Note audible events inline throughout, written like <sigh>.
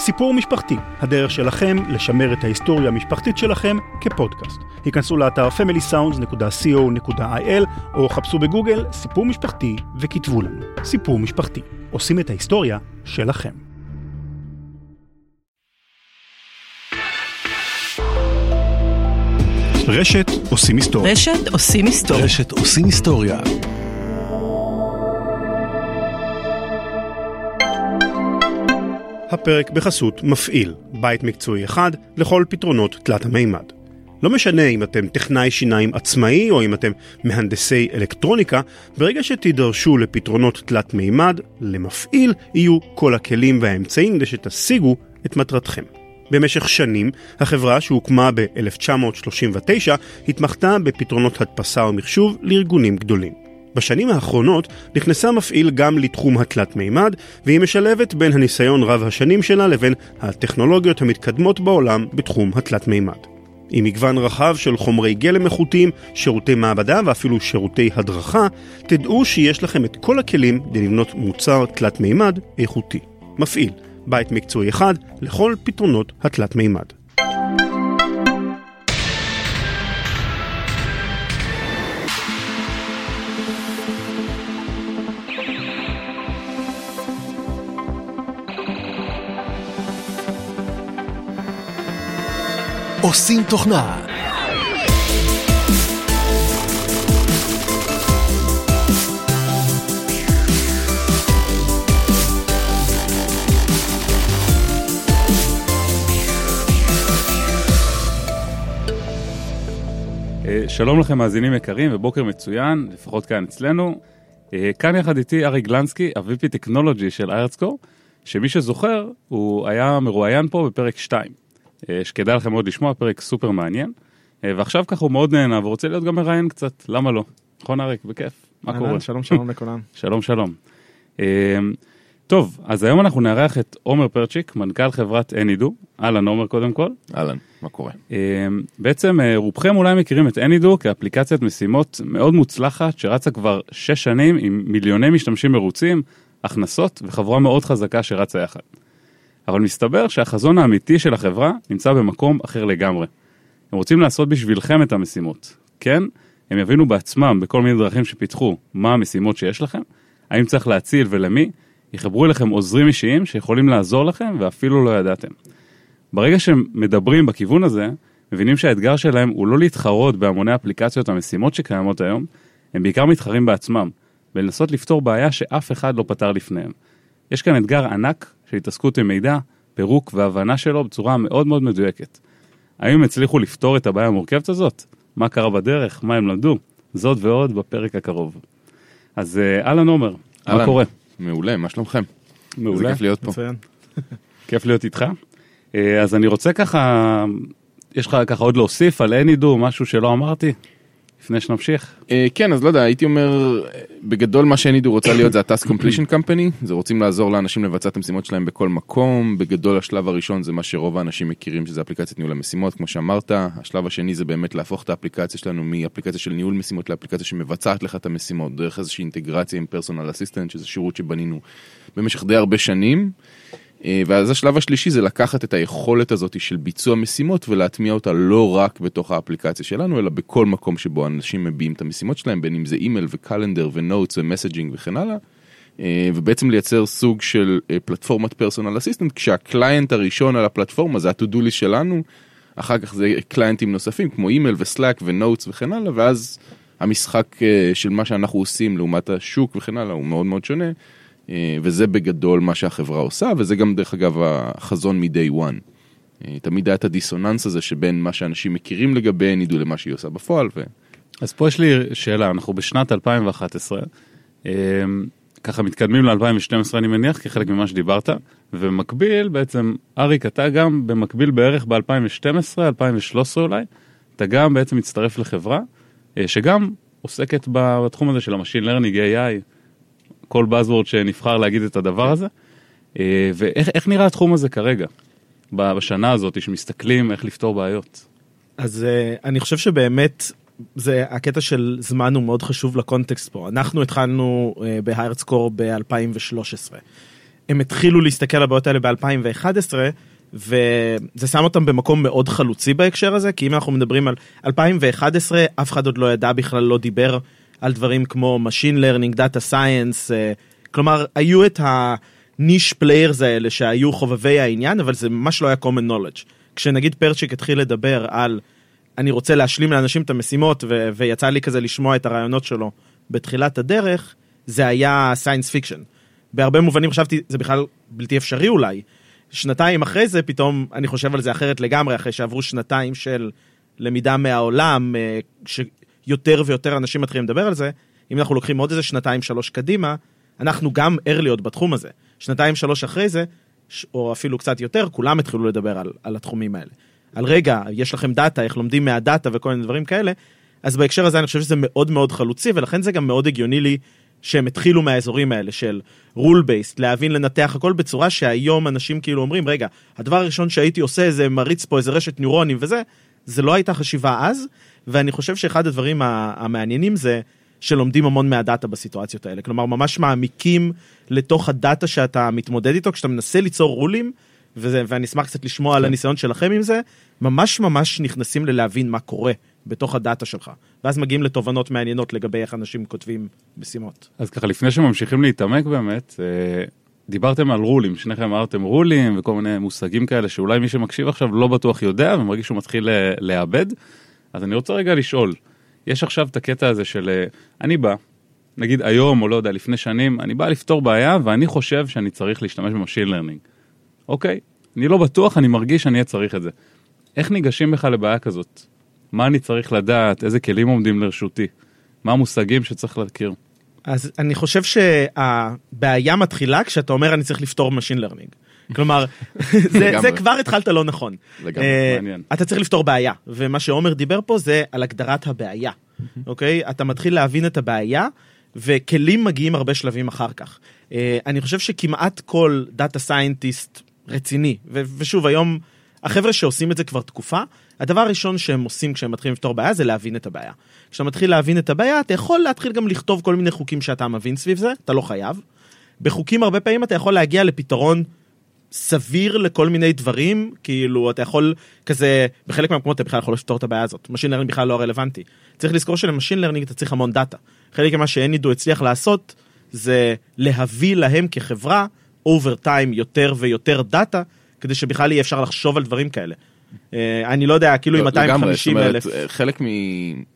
סיפור משפחתי, הדרך שלכם לשמר את ההיסטוריה המשפחתית שלכם כפודקאסט. היכנסו לאתר familysounds.co.il או חפשו בגוגל סיפור משפחתי וכתבו לנו סיפור משפחתי. עושים את ההיסטוריה שלכם. רשת עושים היסטוריה. רשת עושים היסטוריה. רשת עושים היסטוריה. הפרק בחסות מפעיל, בית מקצועי אחד לכל פתרונות תלת המימד. לא משנה אם אתם טכנאי שיניים עצמאי או אם אתם מהנדסי אלקטרוניקה, ברגע שתידרשו לפתרונות תלת מימד, למפעיל יהיו כל הכלים והאמצעים כדי שתשיגו את מטרתכם. במשך שנים, החברה שהוקמה ב-1939 התמחתה בפתרונות הדפסה ומחשוב לארגונים גדולים. בשנים האחרונות נכנסה מפעיל גם לתחום התלת מימד, והיא משלבת בין הניסיון רב השנים שלה לבין הטכנולוגיות המתקדמות בעולם בתחום התלת מימד. עם מגוון רחב של חומרי גלם איכותיים, שירותי מעבדה ואפילו שירותי הדרכה, תדעו שיש לכם את כל הכלים כדי לבנות מוצר תלת מימד איכותי. מפעיל, בית מקצועי אחד לכל פתרונות התלת מימד. עושים תוכנה. אה, שלום לכם מאזינים יקרים ובוקר מצוין, לפחות כאן אצלנו. אה, כאן יחד איתי ארי גלנסקי, ה-VP טכנולוגי של איירטסקור, שמי שזוכר, הוא היה מרואיין פה בפרק 2, אה, שכדאי לכם מאוד לשמוע, פרק סופר מעניין. ועכשיו ככה הוא מאוד נהנה ורוצה להיות גם מראיין קצת, למה לא? נכון אריק? בכיף, מה קורה? שלום שלום לכולם. <laughs> שלום שלום. טוב, אז היום אנחנו נארח את עומר פרצ'יק, מנכ"ל חברת Anydo. אהלן עומר קודם כל. אהלן, מה קורה? בעצם רובכם אולי מכירים את Anydo כאפליקציית משימות מאוד מוצלחת שרצה כבר 6 שנים עם מיליוני משתמשים מרוצים, הכנסות וחברה מאוד חזקה שרצה יחד. אבל מסתבר שהחזון האמיתי של החברה נמצא במקום אחר לגמרי. הם רוצים לעשות בשבילכם את המשימות. כן, הם יבינו בעצמם בכל מיני דרכים שפיתחו מה המשימות שיש לכם, האם צריך להציל ולמי, יחברו אליכם עוזרים אישיים שיכולים לעזור לכם ואפילו לא ידעתם. ברגע שהם מדברים בכיוון הזה, מבינים שהאתגר שלהם הוא לא להתחרות בהמוני אפליקציות המשימות שקיימות היום, הם בעיקר מתחרים בעצמם, ולנסות לפתור בעיה שאף אחד לא פתר לפניהם. יש כאן אתגר ענק של התעסקות עם מידע, פירוק והבנה שלו בצורה מאוד מאוד מדויקת. האם הם הצליחו לפתור את הבעיה המורכבת הזאת? מה קרה בדרך? מה הם למדו? זאת ועוד בפרק הקרוב. אז אהלן עומר, מה קורה? מעולה, מה שלומכם? מעולה. איזה כיף להיות פה. מצוין. <laughs> כיף להיות איתך. אז אני רוצה ככה, יש לך ככה עוד להוסיף על Anydo, משהו שלא אמרתי, לפני שנמשיך? אה, כן, אז לא יודע, הייתי אומר, בגדול מה שהנידו רוצה להיות זה ה-Task Completion Company, זה רוצים לעזור לאנשים לבצע את המשימות שלהם בכל מקום, בגדול השלב הראשון זה מה שרוב האנשים מכירים שזה אפליקציית ניהול המשימות, כמו שאמרת, השלב השני זה באמת להפוך את האפליקציה שלנו מאפליקציה של ניהול משימות לאפליקציה שמבצעת לך את המשימות, דרך איזושהי אינטגרציה עם פרסונל אסיסטנט, שזה שירות שבנינו במשך די הרבה שנים. אה, ואז השלב השלישי זה לקחת את היכולת הזאת של ביצוע משימות ולהטמיע אותה לא רק בתוך האפליקציה שלנו, אלא בכל מקום שבו אנשים מביעים את המשימות שלהם, בין אם זה אימייל ו calendar ו notes ו messaging וכן הלאה. אה, ובעצם לייצר סוג של אה, פלטפורמת personal assistant, כשה client הראשון על הפלטפורמה זה ה-to-do list שלנו, אחר כך זה קליינטים נוספים כמו אימייל ו Slack ו notes וכן הלאה, ואז המשחק של מה שאנחנו עושים לעומת השוק וכן הלאה הוא מאוד מאוד שונה. וזה בגדול מה שהחברה עושה, וזה גם דרך אגב החזון מ-day one. תמיד היה את הדיסוננס הזה שבין מה שאנשים מכירים לגבי נידו למה שהיא עושה בפועל. ו... אז פה יש לי שאלה, אנחנו בשנת 2011, ככה מתקדמים ל-2012 אני מניח, כחלק ממה שדיברת, ומקביל בעצם, אריק, אתה גם במקביל בערך ב-2012, 2013 אולי, אתה גם בעצם מצטרף לחברה, שגם עוסקת בתחום הזה של ה machine learning AI, כל buzzword שנבחר להגיד את הדבר הזה. ואיך נראה התחום הזה כרגע, בשנה הזאת, שמסתכלים איך לפתור בעיות? אז אני חושב שבאמת זה הקטע של זמן הוא מאוד חשוב ל context פה. אנחנו התחלנו ב HiredScore ב-2013. הם התחילו להסתכל על הבעיות האלה ב-2011, וזה שם אותם במקום מאוד חלוצי בהקשר הזה, כי אם אנחנו מדברים על 2011, אף אחד עוד לא ידע בכלל, לא דיבר על דברים כמו Machine Learning, Data Science, אה, כלומר, היו את ה niche players האלה שהיו חובבי העניין, אבל זה ממש לא היה common knowledge. כשנגיד פרצ'יק התחיל לדבר על אני רוצה להשלים לאנשים את המשימות, ו- ויצא לי כזה לשמוע את הרעיונות שלו בתחילת הדרך, זה היה science fiction. בהרבה מובנים חשבתי, זה בכלל בלתי אפשרי אולי. שנתיים אחרי זה, פתאום אני חושב על זה אחרת לגמרי, אחרי שעברו שנתיים של למידה מהעולם, שיותר ויותר אנשים מתחילים לדבר על זה, אם אנחנו לוקחים עוד איזה שנתיים שלוש קדימה, אנחנו גם early בתחום הזה. שנתיים שלוש אחרי זה, או אפילו קצת יותר, כולם התחילו לדבר על, על התחומים האלה. על רגע, יש לכם דאטה, איך לומדים מהדאטה וכל מיני דברים כאלה, אז בהקשר הזה אני חושב שזה מאוד מאוד חלוצי, ולכן זה גם מאוד הגיוני לי שהם התחילו מהאזורים האלה של rule based, להבין, לנתח הכל בצורה שהיום אנשים כאילו אומרים, רגע, הדבר הראשון שהייתי עושה זה מריץ פה איזה רשת ניורונים וזה, זה לא הייתה חשיבה אז, ואני חושב שאחד הדברים המעניינים זה שלומדים המון מהדאטה בסיטואציות האלה. כלומר, ממש מעמיקים לתוך הדאטה שאתה מתמודד איתו, כשאתה מנסה ליצור רולים, וזה, ואני אשמח קצת לשמוע על כן. הניסיון שלכם עם זה, ממש ממש נכנסים ללהבין מה קורה בתוך הדאטה שלך. ואז מגיעים לתובנות מעניינות לגבי איך אנשים כותבים משימות. אז ככה, לפני שממשיכים להתעמק באמת, אה, דיברתם על רולים, שניכם אמרתם רולים וכל מיני מושגים כאלה שאולי מי שמקשיב עכשיו לא בטוח יודע ומרגיש שהוא מתחיל אה, לאבד. אז אני רוצה רגע לשאול, יש עכשיו את הקטע הזה של אה, אני בא, נגיד היום או לא יודע, לפני שנים, אני בא לפתור בעיה ואני חושב שאני צריך להשתמש ב machine learning. אוקיי, אני לא בטוח, אני מרגיש שאני אהיה צריך את זה. איך ניגשים בכלל לבעיה כזאת? מה אני צריך לדעת? איזה כלים עומדים לרשותי? מה המושגים שצריך להכיר? אז אני חושב שהבעיה מתחילה כשאתה אומר אני צריך לפתור Machine Learning. כלומר, <laughs> זה, זה. כבר התחלת לא נכון. לגמרי, אה, מעניין. אתה צריך לפתור בעיה, ומה שעומר דיבר פה זה על הגדרת הבעיה, אוקיי? אתה מתחיל להבין את הבעיה, וכלים מגיעים הרבה שלבים אחר כך. אה, אני חושב שכמעט כל data scientist רציני, ו- ושוב, היום החבר'ה שעושים את זה כבר תקופה, הדבר הראשון שהם עושים כשהם מתחילים לפתור בעיה זה להבין את הבעיה. כשאתה מתחיל להבין את הבעיה, אתה יכול להתחיל גם לכתוב כל מיני חוקים שאתה מבין סביב זה, אתה לא חייב. בחוקים הרבה פעמים אתה יכול להגיע לפתרון סביר לכל מיני דברים, כאילו אתה יכול כזה, בחלק מהמקומות אתה בכלל יכול לפתור את הבעיה הזאת, Machine Learning בכלל לא רלוונטי. צריך לזכור של machine learning אתה צריך המון דאטה. חלק ממה ש Any.do הצליח לעשות זה להביא להם כחברה over time יותר ויותר דאטה, כדי שבכלל יהיה אפשר לחשוב על דברים כאלה. אה, אני לא יודע, כאילו עם לא, לגמרי, 250 זאת אומרת, אלף. חלק מ...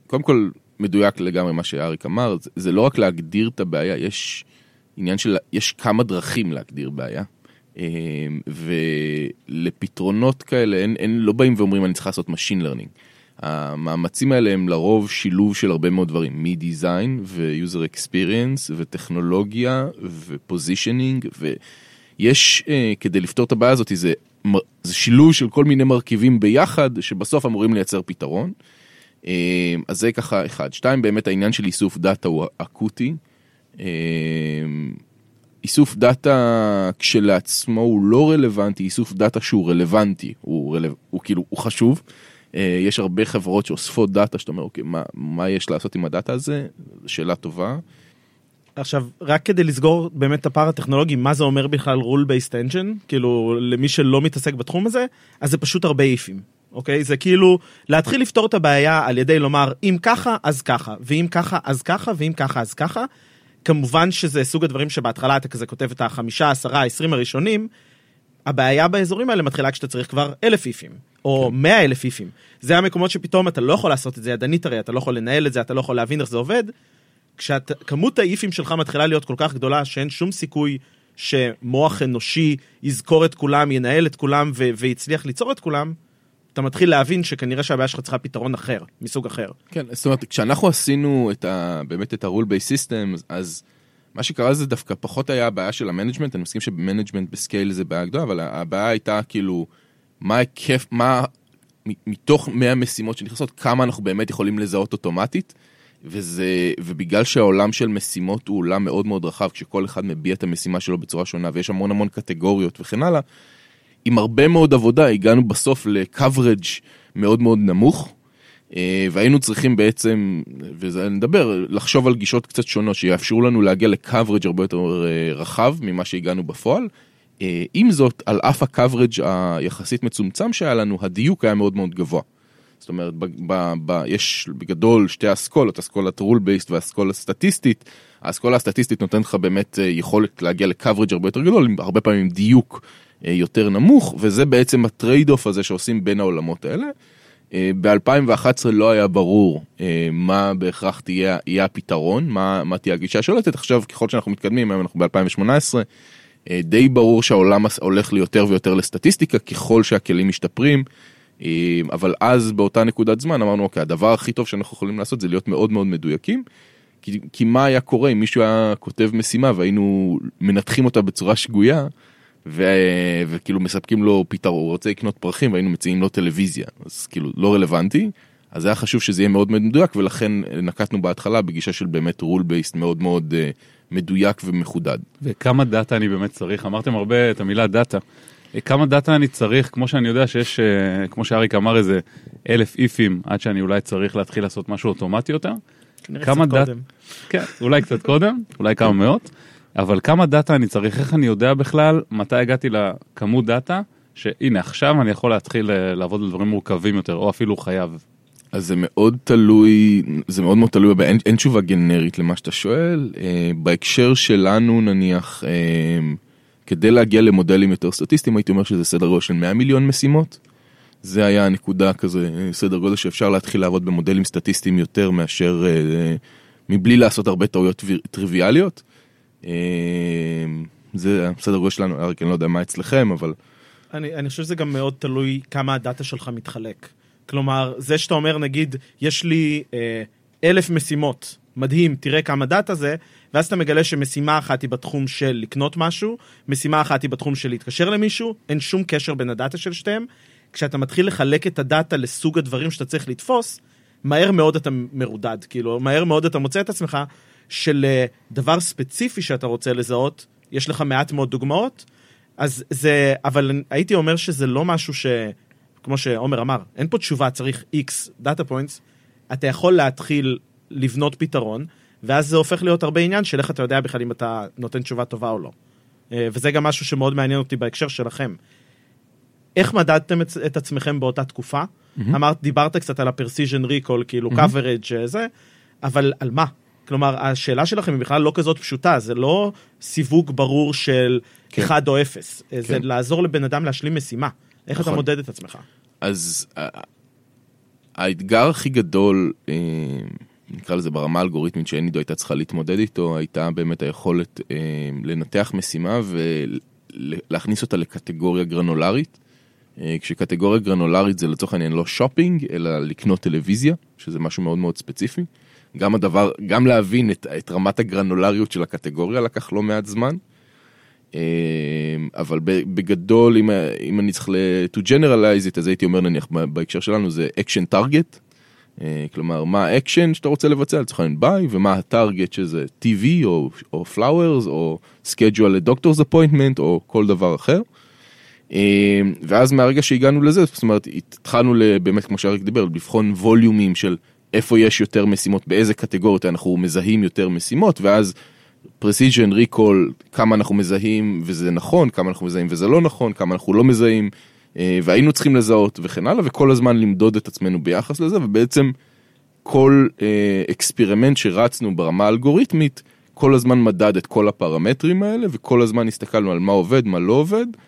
קודם כל, מדויק לגמרי מה שאריק אמר, זה לא רק להגדיר את הבעיה, יש עניין של... יש כמה דרכים להגדיר בעיה. אה, ולפתרונות כאלה, אין, אין, לא באים ואומרים אני צריך לעשות Machine Learning. המאמצים האלה הם לרוב שילוב של הרבה מאוד דברים, מ-Design ו-User Experience וטכנולוגיה ו-Positioning ויש אה, כדי לפתור את הבעיה הזאת זה, זה שילוב של כל מיני מרכיבים ביחד שבסוף אמורים לייצר פתרון. אה, אז זה ככה אחד. שתיים, באמת העניין של איסוף דאטה הוא אקוטי. אה, איסוף דאטה כשלעצמו הוא לא רלוונטי, איסוף דאטה שהוא רלוונטי, הוא, רלו, הוא כאילו, הוא חשוב. אה, יש הרבה חברות שאוספות דאטה שאתה אומר, אוקיי, מה, מה יש לעשות עם הדאטה הזה? שאלה טובה. עכשיו, רק כדי לסגור באמת את הפער הטכנולוגי, מה זה אומר בכלל rule based engine, כאילו למי שלא מתעסק בתחום הזה, אז זה פשוט הרבה איפים, אוקיי? זה כאילו להתחיל לפתור את הבעיה על ידי לומר, אם ככה, אז ככה, ואם ככה, אז ככה, ואם ככה, אז ככה. כמובן שזה סוג הדברים שבהתחלה אתה כזה כותב את החמישה, עשרה, עשרים הראשונים, הבעיה באזורים האלה מתחילה כשאתה צריך כבר אלף איפים, או מאה אלף איפים. זה המקומות שפתאום אתה לא יכול לעשות את זה ידנית הרי, אתה לא יכול לנהל את זה, אתה לא יכול להבין איך זה עובד. כשכמות האיפים שלך מתחילה להיות כל כך גדולה, שאין שום סיכוי שמוח אנושי יזכור את כולם, ינהל את כולם ו- ויצליח ליצור את כולם, אתה מתחיל להבין שכנראה שהבעיה שלך צריכה פתרון אחר, מסוג אחר. כן, זאת אומרת, כשאנחנו עשינו את ה, באמת את ה-rule based systems, אז מה שקרה זה דווקא פחות היה הבעיה של ה management, אני מסכים שב management ב scale זה בעיה גדולה, אבל הבעיה הייתה כאילו, מה היקף, מה, מתוך 100 משימות שנכנסות, כמה אנחנו באמת יכולים לזהות אוטומטית, וזה, ובגלל שהעולם של משימות הוא עולם מאוד מאוד רחב, כשכל אחד מביע את המשימה שלו בצורה שונה, ויש המון המון קטגוריות וכן הלאה, עם הרבה מאוד עבודה הגענו בסוף ל-coverage מאוד מאוד נמוך, אה, והיינו צריכים בעצם, וזה נדבר, לחשוב על גישות קצת שונות שיאפשרו לנו להגיע לקוורage הרבה יותר אה, רחב ממה שהגענו בפועל. אה, עם זאת, על אף הקוורage היחסית מצומצם שהיה לנו, הדיוק היה מאוד מאוד גבוה. זאת אומרת, ב, ב, ב, יש בגדול שתי אסכולות, אסכולת rule based ואסכולה סטטיסטית. האסכולה הסטטיסטית נותנת לך באמת יכולת להגיע ל coverage הרבה יותר גדול, הרבה פעמים דיוק יותר נמוך, וזה בעצם ה trade off הזה שעושים בין העולמות האלה. ב-2011 לא היה ברור אה, מה בהכרח תהיה יהיה הפתרון, מה, מה תהיה הגישה השולטת. עכשיו ככל שאנחנו מתקדמים, היום אנחנו ב-2018, אה, די ברור שהעולם הולך ליותר ויותר לסטטיסטיקה ככל שהכלים משתפרים. אה, אבל אז באותה נקודת זמן אמרנו אוקיי הדבר הכי טוב שאנחנו יכולים לעשות זה להיות מאוד מאוד מדויקים. כי, כי מה היה קורה אם מישהו היה כותב משימה והיינו מנתחים אותה בצורה שגויה. ו... וכאילו מספקים לו פתרון, הוא רוצה לקנות פרחים והיינו מציעים לו טלוויזיה, אז כאילו לא רלוונטי. אז היה חשוב שזה יהיה מאוד מאוד מדויק ולכן נקטנו בהתחלה בגישה של באמת rule based מאוד מאוד אה, מדויק ומחודד. וכמה דאטה אני באמת צריך? אמרתם הרבה את המילה דאטה. אה, כמה דאטה אני צריך, כמו שאני יודע שיש, uh, כמו שאריק אמר, איזה אלף איפים עד שאני אולי צריך להתחיל לעשות משהו אוטומטי יותר. כמה דאטה? כן, אולי קצת קודם, אולי כמה מאות. אבל כמה דאטה אני צריך, איך אני יודע בכלל מתי הגעתי לכמות דאטה, שהנה עכשיו אני יכול להתחיל אה, לעבוד על דברים מורכבים יותר, או אפילו חייב. אז זה מאוד תלוי, זה מאוד מאוד תלוי, אין, אין תשובה גנרית למה שאתה שואל. אה, בהקשר שלנו נניח, אה, כדי להגיע למודלים יותר סטטיסטיים, הייתי אומר שזה סדר גודל של 100 מיליון משימות. זה היה הנקודה כזה, אה, סדר גודל שאפשר להתחיל לעבוד במודלים סטטיסטיים יותר מאשר, אה, מבלי לעשות הרבה טעויות טריוויאליות. אמ, זה הסדר גודל שלנו, אריק, אני לא יודע מה אצלכם, אבל... אני, אני חושב שזה גם מאוד תלוי כמה הדאטה שלך מתחלק. כלומר, זה שאתה אומר, נגיד, יש לי אה, אלף משימות, מדהים, תראה כמה דאטה זה, ואז אתה מגלה שמשימה אחת היא בתחום של לקנות משהו, משימה אחת היא בתחום של להתקשר למישהו, אין שום קשר בין הדאטה של שתיהם. כשאתה מתחיל לחלק את הדאטה לסוג הדברים שאתה צריך לתפוס, מהר מאוד אתה מרודד, כאילו, מהר מאוד אתה מוצא את עצמך של אה, דבר ספציפי שאתה רוצה לזהות, יש לך מעט מאוד דוגמאות, אז זה, אבל הייתי אומר שזה לא משהו ש... כמו שעומר אמר, אין פה תשובה, צריך X data points, אתה יכול להתחיל לבנות פתרון, ואז זה הופך להיות הרבה עניין של איך אתה יודע בכלל אם אתה נותן תשובה טובה או לא. אה, וזה גם משהו שמאוד מעניין אותי בהקשר שלכם. איך מדדתם את, את עצמכם באותה תקופה? Mm-hmm. אמרת, דיברת קצת על ה-precision recall, כאילו mm-hmm. coverage זה, אבל על מה? כלומר, השאלה שלכם היא בכלל לא כזאת פשוטה, זה לא סיווג ברור של כן. 1 או 0, כן. זה לעזור לבן אדם להשלים משימה. איך נכון. אתה מודד את עצמך? אז האתגר הכי גדול, אה, נקרא לזה ברמה האלגוריתמית שאנידו הייתה צריכה להתמודד איתו, הייתה באמת היכולת אה, לנתח משימה ולהכניס אותה לקטגוריה גרנולרית. אה, כשקטגוריה גרנולרית זה לצורך העניין לא שופינג, אלא לקנות טלוויזיה, שזה משהו מאוד מאוד ספציפי. גם הדבר, גם להבין את, את רמת הגרנולריות של הקטגוריה לקח לא מעט זמן. אה, אבל בגדול, אם, אם אני צריך to generalize it, אז הייתי אומר נניח בהקשר שלנו זה action target. אה, כלומר, מה האקשן שאתה רוצה לבצע, לצורך העניין buy, ומה ה target שזה TV או, או flowers או schedule ל doctor's appointment או כל דבר אחר. אה, ואז מהרגע שהגענו לזה, זאת אומרת, התחלנו באמת, כמו שאריק דיבר, לבחון volumeים של איפה יש יותר משימות, באיזה קטגוריות אנחנו מזהים יותר משימות, ואז precision recall, כמה אנחנו מזהים וזה נכון, כמה אנחנו מזהים וזה לא נכון, כמה אנחנו לא מזהים, אה, והיינו צריכים לזהות וכן הלאה, וכל הזמן למדוד את עצמנו ביחס לזה, ובעצם כל אה, experiment שרצנו ברמה האלגוריתמית, כל הזמן מדד את כל הפרמטרים האלה, וכל הזמן הסתכלנו על מה עובד, מה לא עובד, אה,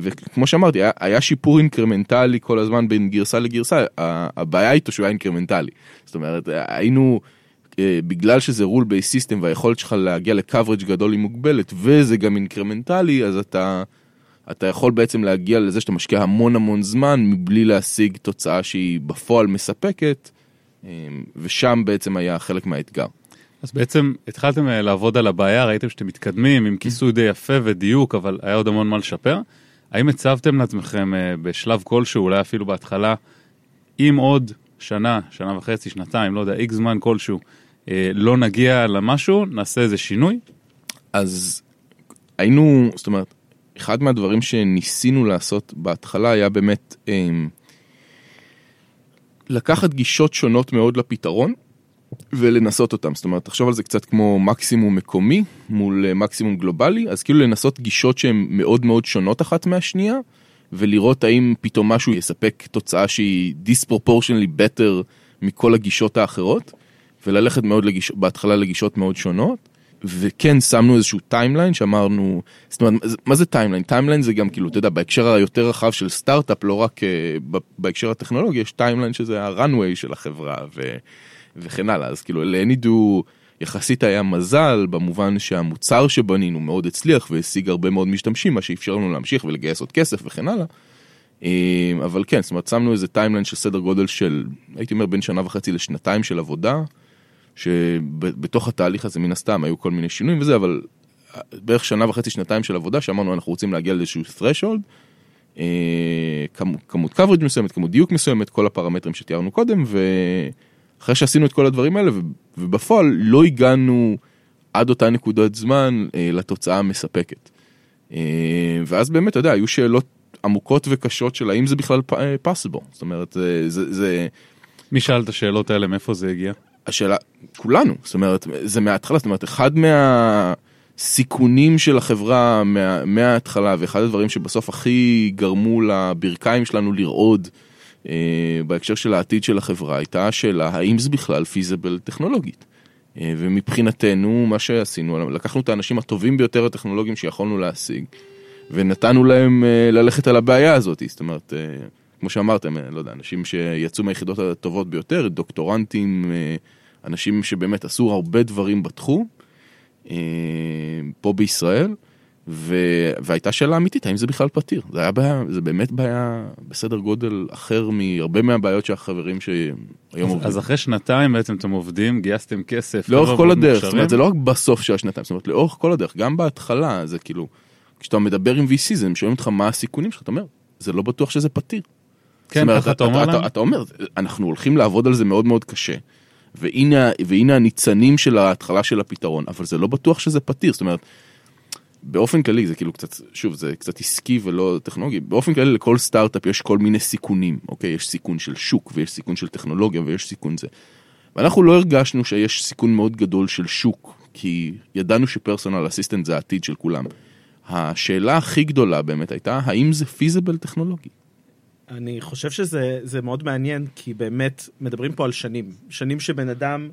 וכמו שאמרתי, היה, היה שיפור אינקרמנטלי כל הזמן בין גרסה לגרסה, הבעיה איתו שהוא היה אינקרמנטלי. זאת אומרת, היינו, אה, בגלל שזה rule based system והיכולת שלך להגיע ל coverage גדול היא מוגבלת, וזה גם אינקרמנטלי, אז אתה, אתה יכול בעצם להגיע לזה שאתה משקיע המון המון זמן מבלי להשיג תוצאה שהיא בפועל מספקת, אה, ושם בעצם היה חלק מהאתגר. אז בעצם התחלתם אה, לעבוד על הבעיה, ראיתם שאתם מתקדמים עם כיסוי די יפה ודיוק, אבל היה עוד המון מה לשפר. האם הצבתם לעצמכם אה, בשלב כלשהו, אולי אפילו בהתחלה, אם עוד שנה, שנה וחצי, שנתיים, לא יודע, איקס זמן כלשהו, אה, לא נגיע למשהו, נעשה איזה שינוי? אז היינו, זאת אומרת, אחד מהדברים שניסינו לעשות בהתחלה היה באמת, לקחת גישות שונות מאוד לפתרון ולנסות אותם. זאת אומרת, תחשוב על זה קצת כמו מקסימום מקומי מול אה, מקסימום גלובלי, אז כאילו לנסות גישות שהן מאוד מאוד שונות אחת מהשנייה, ולראות האם פתאום משהו יספק תוצאה שהיא disproportionally better מכל הגישות האחרות, וללכת מאוד לגיש... בהתחלה לגישות מאוד שונות. וכן שמנו איזשהו timeline שאמרנו, זאת אומרת, מה זה timeline? timeline זה גם כאילו, אתה יודע, בהקשר היותר רחב של סטארט-אפ, לא רק uh, בהקשר הטכנולוגי, יש timeline שזה ה-runway של החברה ו, וכן הלאה, אז כאילו לאנידו יחסית היה מזל במובן שהמוצר שבנינו מאוד הצליח והשיג הרבה מאוד משתמשים, מה שאפשר לנו להמשיך ולגייס עוד כסף וכן הלאה. אה, אבל כן, זאת אומרת, שמנו איזה timeline של סדר גודל של, הייתי אומר, בין שנה וחצי לשנתיים של עבודה. שבתוך התהליך הזה מן הסתם היו כל מיני שינויים וזה, אבל בערך שנה וחצי, שנתיים של עבודה, שאמרנו אנחנו רוצים להגיע לאיזשהו threshold, אה, כמות coverage מסוימת, כמות דיוק מסוימת, כל הפרמטרים שתיארנו קודם, ואחרי שעשינו את כל הדברים האלה, ובפועל לא הגענו עד אותה נקודת זמן אה, לתוצאה המספקת. אה, ואז באמת, אתה יודע, היו שאלות עמוקות וקשות של האם זה בכלל possible, זאת אומרת, זה... זה... מי שאל את השאלות האלה, מאיפה זה הגיע? השאלה, כולנו, זאת אומרת, זה מההתחלה, זאת אומרת, אחד מהסיכונים של החברה מה, מההתחלה, ואחד הדברים שבסוף הכי גרמו לברכיים שלנו לרעוד אה, בהקשר של העתיד של החברה, הייתה השאלה האם זה בכלל פיזיבל טכנולוגית. אה, ומבחינתנו, מה שעשינו, לקחנו את האנשים הטובים ביותר הטכנולוגיים שיכולנו להשיג, ונתנו להם אה, ללכת על הבעיה הזאת, זאת אומרת... אה, כמו שאמרתם, אה, לא יודע, אנשים שיצאו מהיחידות הטובות ביותר, דוקטורנטים, אה, אנשים שבאמת עשו הרבה דברים בתחום, אה, פה בישראל. והייתה שאלה אמיתית, האם זה בכלל פתיר? זה היה בעיה, זה באמת בעיה בסדר גודל אחר מהרבה מהבעיות שהחברים שהיום עובדים. אז אחרי שנתיים בעצם אתם עובדים, גייסתם כסף. לאורך כל הדרך, זאת אומרת, זה לא רק בסוף של השנתיים, זאת אומרת, לאורך כל הדרך, גם בהתחלה, זה כאילו, כשאתה מדבר עם VC, הם שואלים אותך מה הסיכונים שלך, אתה אומר, זה לא בטוח שזה פתיר. כן, ככה אתה אומר להם? אתה אומר, אנחנו הולכים לעבוד על זה מאוד מאוד קשה. והנה, והנה הניצנים של ההתחלה של הפתרון, אבל זה לא בטוח שזה פתיר, זאת אומרת, באופן כללי זה כאילו קצת, שוב, זה קצת עסקי ולא טכנולוגי, באופן כללי לכל סטארט-אפ יש כל מיני סיכונים, אוקיי? יש סיכון של שוק ויש סיכון של טכנולוגיה ויש סיכון זה. ואנחנו לא הרגשנו שיש סיכון מאוד גדול של שוק, כי ידענו שפרסונל אסיסטנט זה העתיד של כולם. השאלה הכי גדולה באמת הייתה, האם זה פיזיבל טכנולוגי? אני חושב שזה מאוד מעניין, כי באמת מדברים פה על שנים. שנים שבן אדם,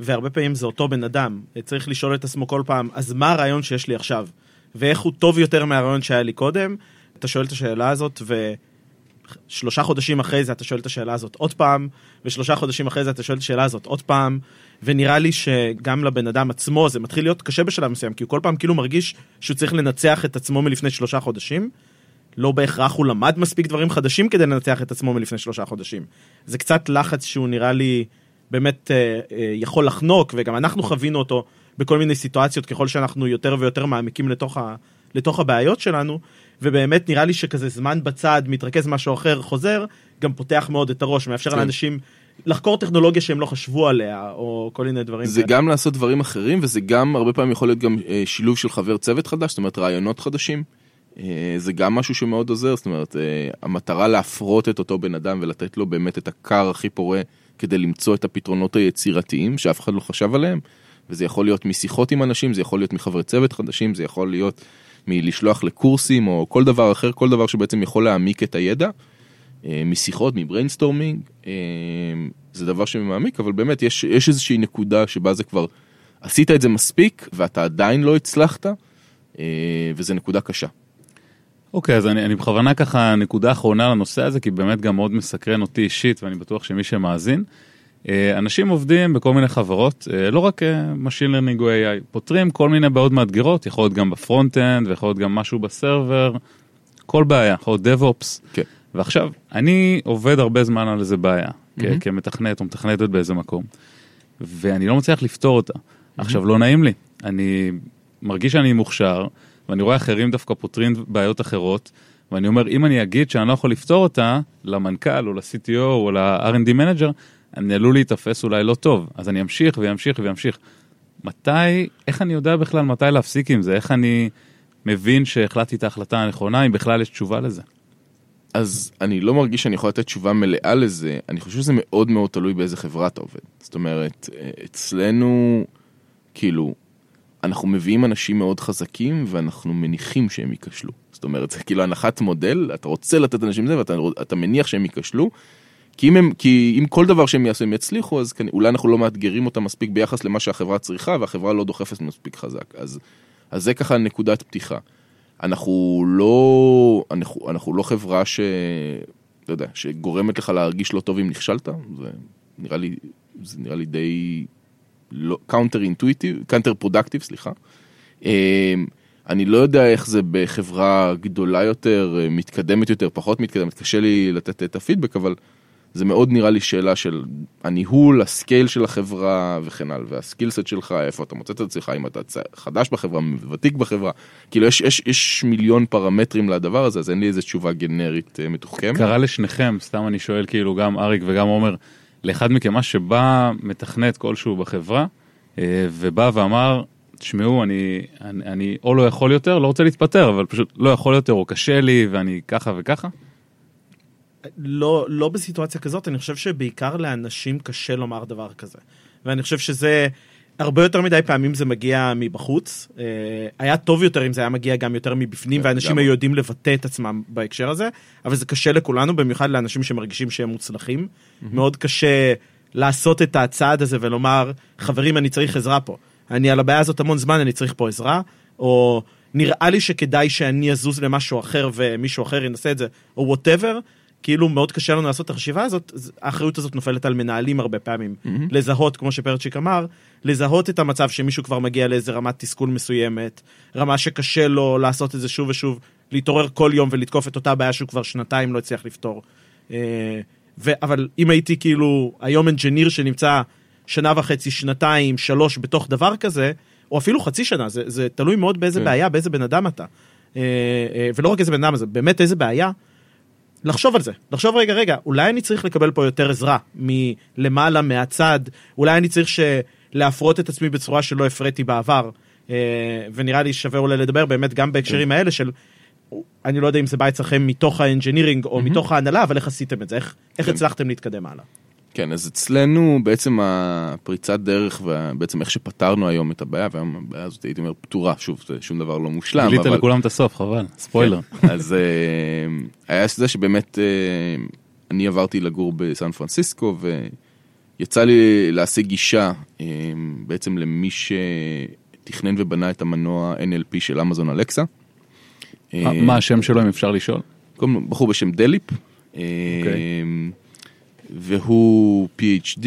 והרבה פעמים זה אותו בן אדם, צריך לשאול את עצמו כל פעם, אז מה הרעיון שיש לי עכשיו? ואיך הוא טוב יותר מהרעיון שהיה לי קודם? אתה שואל את השאלה הזאת, ושלושה חודשים אחרי זה אתה שואל את השאלה הזאת עוד פעם, ושלושה חודשים אחרי זה אתה שואל את השאלה הזאת עוד פעם, ונראה לי שגם לבן אדם עצמו זה מתחיל להיות קשה בשלב מסוים, כי הוא כל פעם כאילו מרגיש שהוא צריך לנצח את עצמו מלפני שלושה חודשים. לא בהכרח הוא למד מספיק דברים חדשים כדי לנצח את עצמו מלפני שלושה חודשים. זה קצת לחץ שהוא נראה לי באמת אה, אה, יכול לחנוק, וגם אנחנו חווינו אותו בכל מיני סיטואציות ככל שאנחנו יותר ויותר מעמיקים לתוך, ה, לתוך הבעיות שלנו, ובאמת נראה לי שכזה זמן בצד, מתרכז משהו אחר, חוזר, גם פותח מאוד את הראש, מאפשר כן. לאנשים לחקור טכנולוגיה שהם לא חשבו עליה, או כל מיני דברים זה כאלה. גם לעשות דברים אחרים, וזה גם הרבה פעמים יכול להיות גם אה, שילוב של חבר צוות חדש, זאת אומרת רעיונות חדשים. אה, זה גם משהו שמאוד עוזר, זאת אומרת, אה, המטרה להפרות את אותו בן אדם ולתת לו באמת את הקר הכי פורה כדי למצוא את הפתרונות היצירתיים שאף אחד לא חשב עליהם, וזה יכול להיות משיחות עם אנשים, זה יכול להיות מחברי צוות חדשים, זה יכול להיות מלשלוח לקורסים או כל דבר אחר, כל דבר שבעצם יכול להעמיק את הידע, אה, משיחות, מ brainstorming, זה דבר שמעמיק, אבל באמת יש, יש איזושהי נקודה שבה זה כבר, עשית את זה מספיק ואתה עדיין לא הצלחת, וזה נקודה קשה. אוקיי, okay, אז אני, אני בכוונה ככה נקודה אחרונה לנושא הזה, כי באמת גם מאוד מסקרן אותי אישית, ואני בטוח שמי שמאזין. אה, אנשים עובדים בכל מיני חברות, אה, לא רק אה, Machine Learning או AI, פותרים כל מיני בעיות מאתגרות, יכול להיות גם ב front-end, ויכול להיות גם משהו ב server, כל בעיה, יכול להיות DevOps. Okay. ועכשיו, אני עובד הרבה זמן על איזה בעיה, mm-hmm. כמתכנת או מתכנתת באיזה מקום, ואני לא מצליח לפתור אותה. Mm-hmm. עכשיו, לא נעים לי, אני מרגיש שאני מוכשר, ואני רואה אחרים דווקא פותרים בעיות אחרות, ואני אומר, אם אני אגיד שאני לא יכול לפתור אותה, למנכ"ל או ל-CTO או ל-R&D manager, אני עלול להיתפס אולי לא טוב, אז אני אמשיך וימשיך וימשיך. מתי, איך אני יודע בכלל מתי להפסיק עם זה? איך אני מבין שהחלטתי את ההחלטה הנכונה, אם בכלל יש תשובה לזה? אז אני לא מרגיש שאני יכול לתת תשובה מלאה לזה, אני חושב שזה מאוד מאוד תלוי באיזה חברה אתה עובד. זאת אומרת, אה, אצלנו, כאילו, אנחנו מביאים אנשים מאוד חזקים ואנחנו מניחים שהם ייכשלו. זאת אומרת, זה כאילו הנחת מודל, אתה רוצה לתת אנשים זה ואתה אתה מניח שהם ייכשלו. כי אם, הם, כי אם כל דבר שהם יעשו הם יצליחו, אז כנ... אולי אנחנו לא מאתגרים אותם מספיק ביחס למה שהחברה צריכה, והחברה לא דוחפת מספיק חזק. אז, אז זה ככה נקודת פתיחה. אנחנו לא, אנחנו, אנחנו לא חברה ש... לא יודע, שגורמת לך להרגיש לא טוב אם נכשלת, זה נראה לי, זה נראה לי די counter intuitive, counter productive, סליחה. אמ, אני לא יודע איך זה בחברה גדולה יותר, מתקדמת יותר, פחות מתקדמת, קשה לי לתת את הפידבק, אבל זה מאוד נראה לי שאלה של הניהול, הסקייל של החברה וכן הלאה, והסקילסט שלך, איפה אתה מוצא את עצמך, אם אתה חדש בחברה, ותיק בחברה, כאילו יש, יש, יש מיליון פרמטרים לדבר הזה, אז אין לי איזה תשובה גנרית אה, מתוחכמת. קרה לשניכם, סתם אני שואל כאילו גם אריק וגם עומר, לאחד מכם מה שבא מתכנת כלשהו בחברה, אה, ובא ואמר, תשמעו, אני, אני, אני או לא יכול יותר, לא רוצה להתפטר, אבל פשוט לא יכול יותר, או קשה לי, ואני ככה וככה. לא, לא בסיטואציה כזאת, אני חושב שבעיקר לאנשים קשה לומר דבר כזה. ואני חושב שזה, הרבה יותר מדי פעמים זה מגיע מבחוץ. אה, היה טוב יותר אם זה היה מגיע גם יותר מבפנים, כן, ואנשים. היו יודעים לבטא את עצמם בהקשר הזה, אבל זה קשה לכולנו, במיוחד לאנשים שמרגישים שהם מוצלחים. מאוד קשה לעשות את הצעד הזה ולומר, חברים, אני צריך עזרה פה. אני על הבעיה הזאת המון זמן, אני צריך פה עזרה, או נראה לי שכדאי שאני אזוז למשהו אחר ומישהו אחר ינסה את זה, או וואטאבר. כאילו מאוד קשה לנו לעשות את החשיבה הזאת, האחריות הזאת נופלת על מנהלים הרבה פעמים. לזהות, כמו שפרצ'יק אמר, לזהות את המצב שמישהו כבר מגיע לאיזה רמת תסכול מסוימת, רמה שקשה לו לעשות את זה שוב ושוב, להתעורר כל יום ולתקוף את אותה בעיה שהוא כבר שנתיים לא הצליח לפתור. אה, ו- אבל אם הייתי כאילו היום אנג'יניר שנמצא שנה וחצי, שנתיים, שלוש בתוך דבר כזה, או אפילו חצי שנה, זה, זה תלוי מאוד באיזה כן. בעיה, באיזה בן אדם אתה. אה, אה, ולא רק איזה בן אדם, זה באמת איזה בעיה. לחשוב על זה, לחשוב רגע, רגע, אולי אני צריך לקבל פה יותר עזרה מלמעלה, מהצד, אולי אני צריך ש... להפרות את עצמי בצורה שלא הפרעתי בעבר, אה, ונראה לי שווה אולי לדבר באמת גם בהקשרים האלה של, אני לא יודע אם זה בא אצלכם מתוך ה engineering או מתוך ההנהלה, אבל איך עשיתם את זה, איך, איך כן. הצלחתם להתקדם הלאה. כן, אז אצלנו בעצם הפריצת דרך ובעצם איך שפתרנו היום את הבעיה, והיום הבעיה הזאת הייתי אומר פתורה, שוב, שום דבר לא מושלם, גילית אבל... לכולם את הסוף, חבל, ספוילר. כן, <laughs> אז אה, היה זה שבאמת אה, אני עברתי לגור בסן פרנסיסקו ויצא לי להשיג גישה אה, בעצם למי שתכנן ובנה את המנוע NLP של Amazon Alexa. מה- השם שלו אם אפשר לשאול? בחור בשם דליפ. אוקיי. אה, והוא PhD,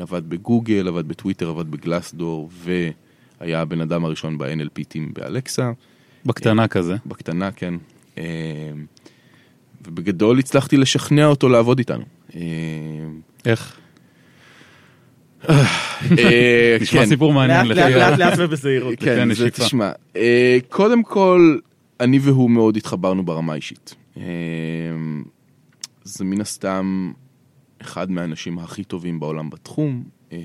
עבד בגוגל, עבד בטוויטר, עבד בגלסדור, והיה הבן אדם הראשון ב-NLP טים באלקסה. בקטנה כזה. בקטנה, כן. אה, ובגדול הצלחתי לשכנע אותו לעבוד איתנו. אה, איך? אה, <laughs> נשמע כן. סיפור מעניין. לאט לפי לאט לאט לאט ובזהירות. כן, כן, זה. תשמע, אה, קודם כל, אני והוא מאוד התחברנו ברמה האישית. אה, זה מן הסתם אחד מהאנשים הכי טובים בעולם בתחום, אה,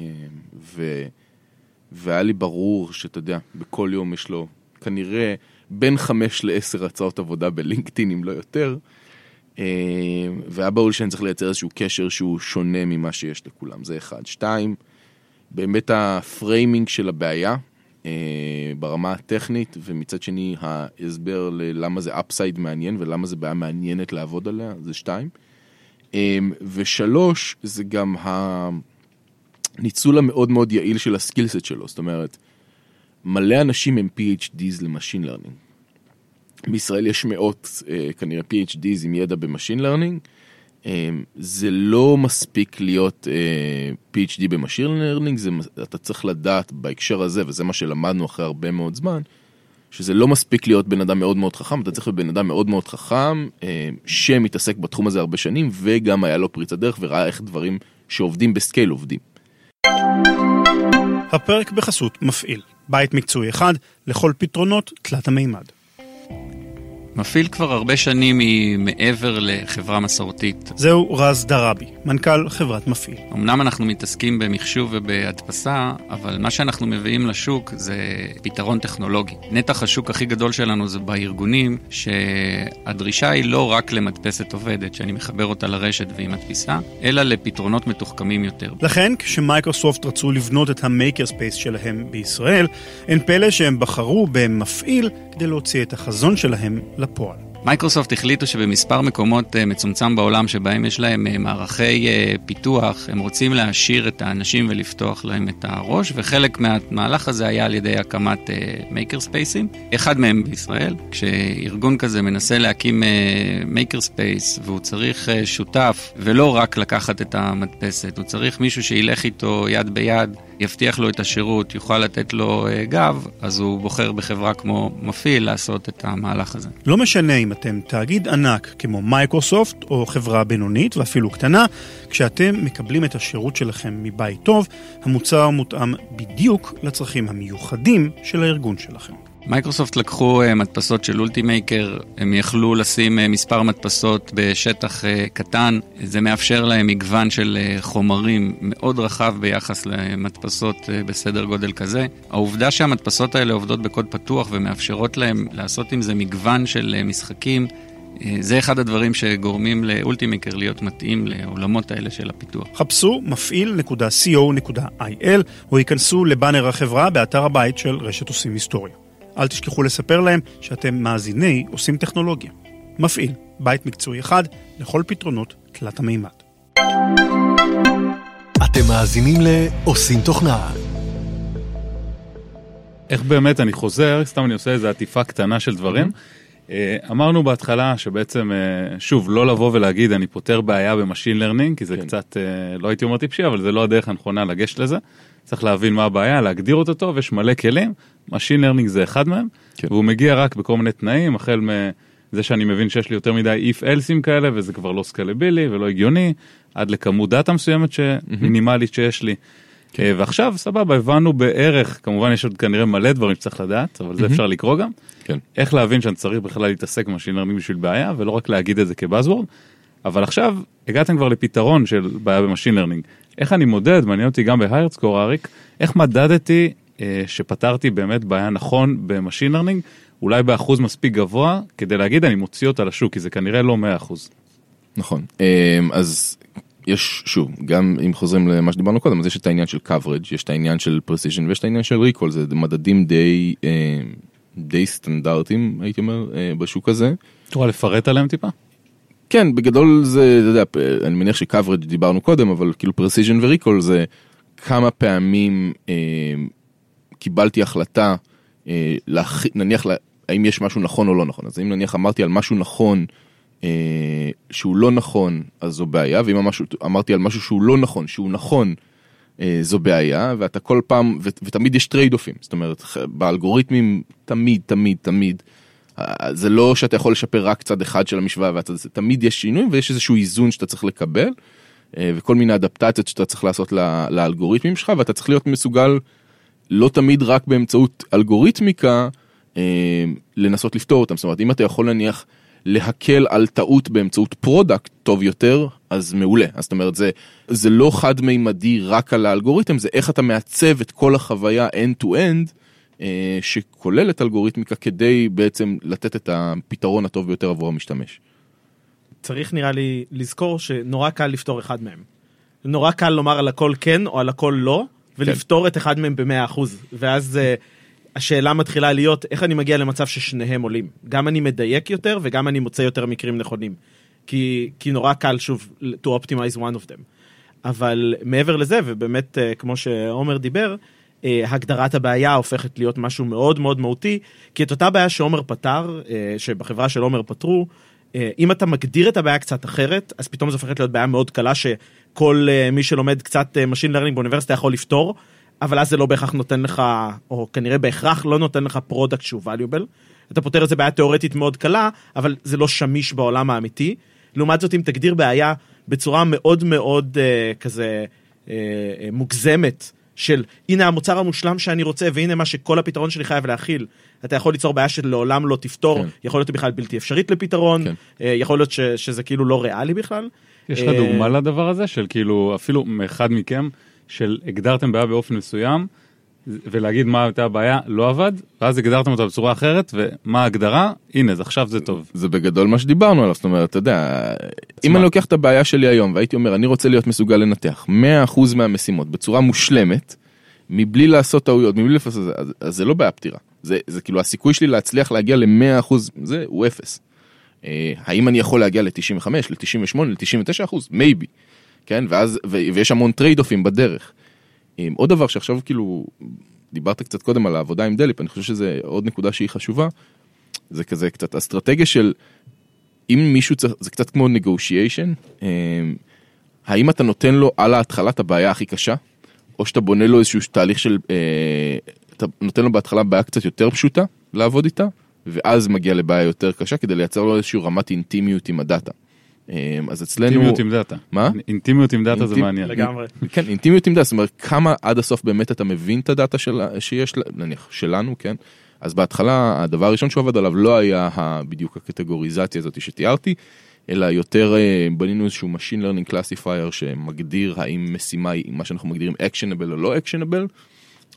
ו... והיה לי ברור שאתה יודע, בכל יום יש לו כנראה בין חמש לעשר הצעות עבודה בלינקדאין, אם לא יותר. אה, והיה ברור שאני צריך לייצר איזשהו קשר שהוא שונה ממה שיש לכולם, זה אחד. שתיים, באמת ה framing של הבעיה אה, ברמה הטכנית, ומצד שני ההסבר ללמה זה upside מעניין ולמה זה בעיה מעניינת לעבוד עליה, זה שתיים. אה, ושלוש, זה גם הניצול המאוד מאוד יעיל של ה skill set שלו, זאת אומרת, מלא אנשים הם PhDs ל machine learning. בישראל יש מאות אה, כנראה PhDs עם ידע ב machine learning. אה, זה לא מספיק להיות PhD ב machine learning, אתה צריך לדעת בהקשר הזה, וזה מה שלמדנו אחרי הרבה מאוד זמן, שזה לא מספיק להיות בן אדם מאוד מאוד חכם, אתה צריך להיות בן אדם מאוד מאוד חכם, אה, שמתעסק בתחום הזה הרבה שנים, וגם היה לו פריצת דרך וראה איך דברים שעובדים ב scale עובדים. הפרק בחסות מפעיל, בית מקצועי אחד לכל פתרונות תלת המימד. מפעיל כבר הרבה שנים היא מעבר לחברה מסורתית. זהו רז דראבי, מנכ"ל חברת מפעיל. אמנם אנחנו מתעסקים במחשוב ובהדפסה, אבל מה שאנחנו מביאים לשוק זה פתרון טכנולוגי. נתח השוק הכי גדול שלנו זה בארגונים, שהדרישה היא לא רק למדפסת עובדת, שאני מחבר אותה לרשת והיא מדפיסה, אלא לפתרונות מתוחכמים יותר. לכן, כשמייקרוסופט רצו לבנות את ה maker space שלהם בישראל, אין פלא שהם בחרו במפעיל כדי להוציא את החזון שלהם לפועל. מייקרוסופט החליטו שבמספר מקומות אה, מצומצם בעולם שבהם יש להם אה, מרכזי אה, פיתוח, הם רוצים להעשיר את האנשים ולפתוח להם את הראש, וחלק מהמהלך הזה היה על ידי הקמת maker spaceים. אחד מהם בישראל, כשארגון כזה מנסה להקים maker space והוא צריך שותף, ולא רק לקחת את המדפסת, הוא צריך מישהו שילך איתו יד ביד. יבטיח לו את השירות, יוכל לתת לו גב, אז הוא בוחר בחברה כמו מפעיל לעשות את המהלך הזה. לא משנה אם אתם תאגיד ענק כמו מייקרוסופט או חברה בינונית ואפילו קטנה, כשאתם מקבלים את השירות שלכם מבית טוב, המוצר מותאם בדיוק לצרכים המיוחדים של הארגון שלכם. מייקרוסופט לקחו אה, מדפסות של אולטימייקר, הם יכלו לשים אה, מספר מדפסות בשטח אה, קטן, זה מאפשר להם מגוון של חומרים מאוד רחב ביחס למדפסות בסדר גודל כזה. העובדה שהמדפסות האלה עובדות בקוד פתוח ומאפשרות להם לעשות עם זה מגוון של משחקים, זה אחד הדברים שגורמים לאולטימייקר להיות מתאים לעולמות האלה של הפיתוח. חפשו מפעיל.co.il או ייכנסו לבאנר החברה באתר הבית של רשת עושים היסטוריה. אל תשכחו לספר להם שאתם מאזיני עושים טכנולוגיה. מפעיל, בית מקצועי אחד לכל פתרונות תלת המימד. אתם מאזינים ל"עושים תוכנה". איך באמת אני חוזר, סתם אני עושה איזו עטיפה קטנה של דברים. אה, אמרנו בהתחלה שבעצם, אה, שוב, לא לבוא ולהגיד אני פותר בעיה ב machine learning, כי זה כן. קצת, אה, לא הייתי אומר טיפשי, אבל זה לא הדרך הנכונה לגשת לזה. צריך להבין מה הבעיה, להגדיר אותו טוב, יש מלא כלים, Machine Learning זה אחד מהם, כן. והוא מגיע רק בכל מיני תנאים, החל מזה שאני מבין שיש לי יותר מדי if else'ים כאלה, וזה כבר לא scalableי ולא הגיוני, עד לכמות דאטה מסוימת מינימלית שיש לי. כן. אה, ועכשיו סבבה הבנו בערך כמובן יש עוד כנראה מלא דברים שצריך לדעת אבל זה אפשר לקרוא גם כן. איך להבין שאני צריך בכלל להתעסק ב machine learning בשביל בעיה ולא רק להגיד את זה כ buzzword. אבל עכשיו הגעתם כבר לפתרון של בעיה ב machine learning איך אני מודד מעניין אותי גם ב HiredScore אריק איך מדדתי אה, שפתרתי באמת בעיה נכון ב machine learning, אולי באחוז מספיק גבוה, כדי להגיד אני מוציא אותה לשוק, כי זה כנראה לא 100%. נכון, אה, אז יש, שוב, גם אם חוזרים למה שדיברנו קודם, אז יש את העניין של coverage, יש את העניין של precision ויש את העניין של recall, זה מדדים די, אה, די סטנדרטיים, הייתי אומר, בשוק הזה. תוכל לפרט עליהם טיפה? כן, בגדול זה, אתה יודע, אני מניח ש-coverage דיברנו קודם, אבל כאילו precision ו-recall זה כמה פעמים קיבלתי החלטה, אה, להח... נניח לה... האם יש משהו נכון או לא נכון, אז אם נניח אמרתי על משהו נכון אה, שהוא לא נכון, אז זו בעיה, ואם המשהו, אמרתי על משהו שהוא לא נכון, שהוא נכון, אה, זו בעיה, ואתה כל פעם, ו... ותמיד יש trade offים, זאת אומרת, באלגוריתמים תמיד, תמיד, תמיד, אה, זה לא שאתה יכול לשפר רק צד אחד של המשוואה, והצד, תמיד יש שינויים ויש איזשהו איזון שאתה צריך לקבל, אה, וכל מיני אדפטציות שאתה צריך לעשות לאלגוריתמים שלך, ואתה צריך להיות מסוגל לא תמיד רק באמצעות אלגוריתמיקה אה, לנסות לפתור אותם. זאת אומרת, אם אתה יכול נניח להקל על טעות באמצעות product טוב יותר, אז מעולה. אז זאת אומרת, זה, זה לא חד מימדי רק על האלגוריתם, זה איך אתה מעצב את כל החוויה end-to-end, שכוללת אלגוריתמיקה כדי בעצם לתת את הפתרון הטוב ביותר עבור המשתמש. צריך נראה לי לזכור שנורא קל לפתור אחד מהם. נורא קל לומר על הכל כן או על הכל לא. ולפתור את אחד מהם במאה אחוז, ואז uh, השאלה מתחילה להיות איך אני מגיע למצב ששניהם עולים. גם אני מדייק יותר וגם אני מוצא יותר מקרים נכונים. כי, כי נורא קל שוב to optimize one of them. אבל מעבר לזה, ובאמת uh, כמו שעומר דיבר, uh, הגדרת הבעיה הופכת להיות משהו מאוד מאוד מהותי, כי את אותה בעיה שעומר פתר, אה, שבחברה של עומר פתרו, אה, אם אתה מגדיר את הבעיה קצת אחרת, אז פתאום זו הופכת להיות בעיה מאוד קלה ש... כל אה, מי שלומד קצת Machine Learning באוניברסיטה יכול לפתור, אבל אז זה לא בהכרח נותן לך, או כנראה בהכרח לא נותן לך product שהוא valuable. אתה פותר איזה בעיה תיאורטית מאוד קלה, אבל זה לא שמיש בעולם האמיתי. לעומת זאת, אם תגדיר בעיה בצורה מאוד מאוד אה, כזה אה, מוגזמת, של הנה המוצר המושלם שאני רוצה והנה מה שכל הפתרון שלי חייב להכיל. אתה יכול ליצור בעיה שלעולם לא תפתור, כן. יכול להיות בכלל בלתי אפשרית לפתרון, כן. אה, יכול להיות ש, שזה כאילו לא ריאלי בכלל. יש לך אה, דוגמה לדבר הזה של כאילו אפילו מאחד מכם של הגדרתם בעיה באופן מסוים ולהגיד מה הייתה הבעיה לא עבד ואז הגדרתם אותה בצורה אחרת ומה ההגדרה הנה אז עכשיו זה טוב. זה בגדול מה שדיברנו עליו, זאת אומרת, אתה יודע, אם אני לוקח את הבעיה שלי היום והייתי אומר, אני רוצה להיות מסוגל לנתח 100% מהמשימות בצורה מושלמת, מבלי לעשות טעויות, מבלי לפספס, אז, אז זה לא בעיה פתירה. זה, זה כאילו הסיכוי שלי להצליח להגיע ל-100% זה הוא אפס. אה, האם אני יכול להגיע ל-95, ל-98, ל-99 maybe, כן, ואז, ו, ויש המון trade offים בדרך. עוד דבר שעכשיו כאילו, דיברת קצת קודם על העבודה עם דליפ, אני חושב שזה עוד נקודה שהיא חשובה, זה כזה קצת אסטרטגיה של אם מישהו צריך, זה קצת כמו negotiation, אה, האם אתה נותן לו על ההתחלה את הבעיה הכי קשה, או שאתה בונה לו איזשהו תהליך של, אה, אתה נותן לו בהתחלה בעיה קצת יותר פשוטה לעבוד איתה, ואז מגיע לבעיה יותר קשה כדי לייצר לו איזושהי רמת אינטימיות עם הדאטה. אה, אז אצלנו... אינטימיות עם דאטה. מה? אינטימיות עם דאטה זה מעניין. לגמרי. כן, אינטימיות עם דאטה, זאת אומרת כמה עד הסוף באמת אתה מבין את הדאטה של, שיש, נניח שלנו, כן? אז בהתחלה הדבר הראשון שהוא עבד עליו לא היה בדיוק הקטגוריזציה הזאת שתיארתי, אלא יותר אה, בנינו איזשהו Machine Learning Classifier שמגדיר האם משימה היא מה שאנחנו מגדירים actionable או לא actionable,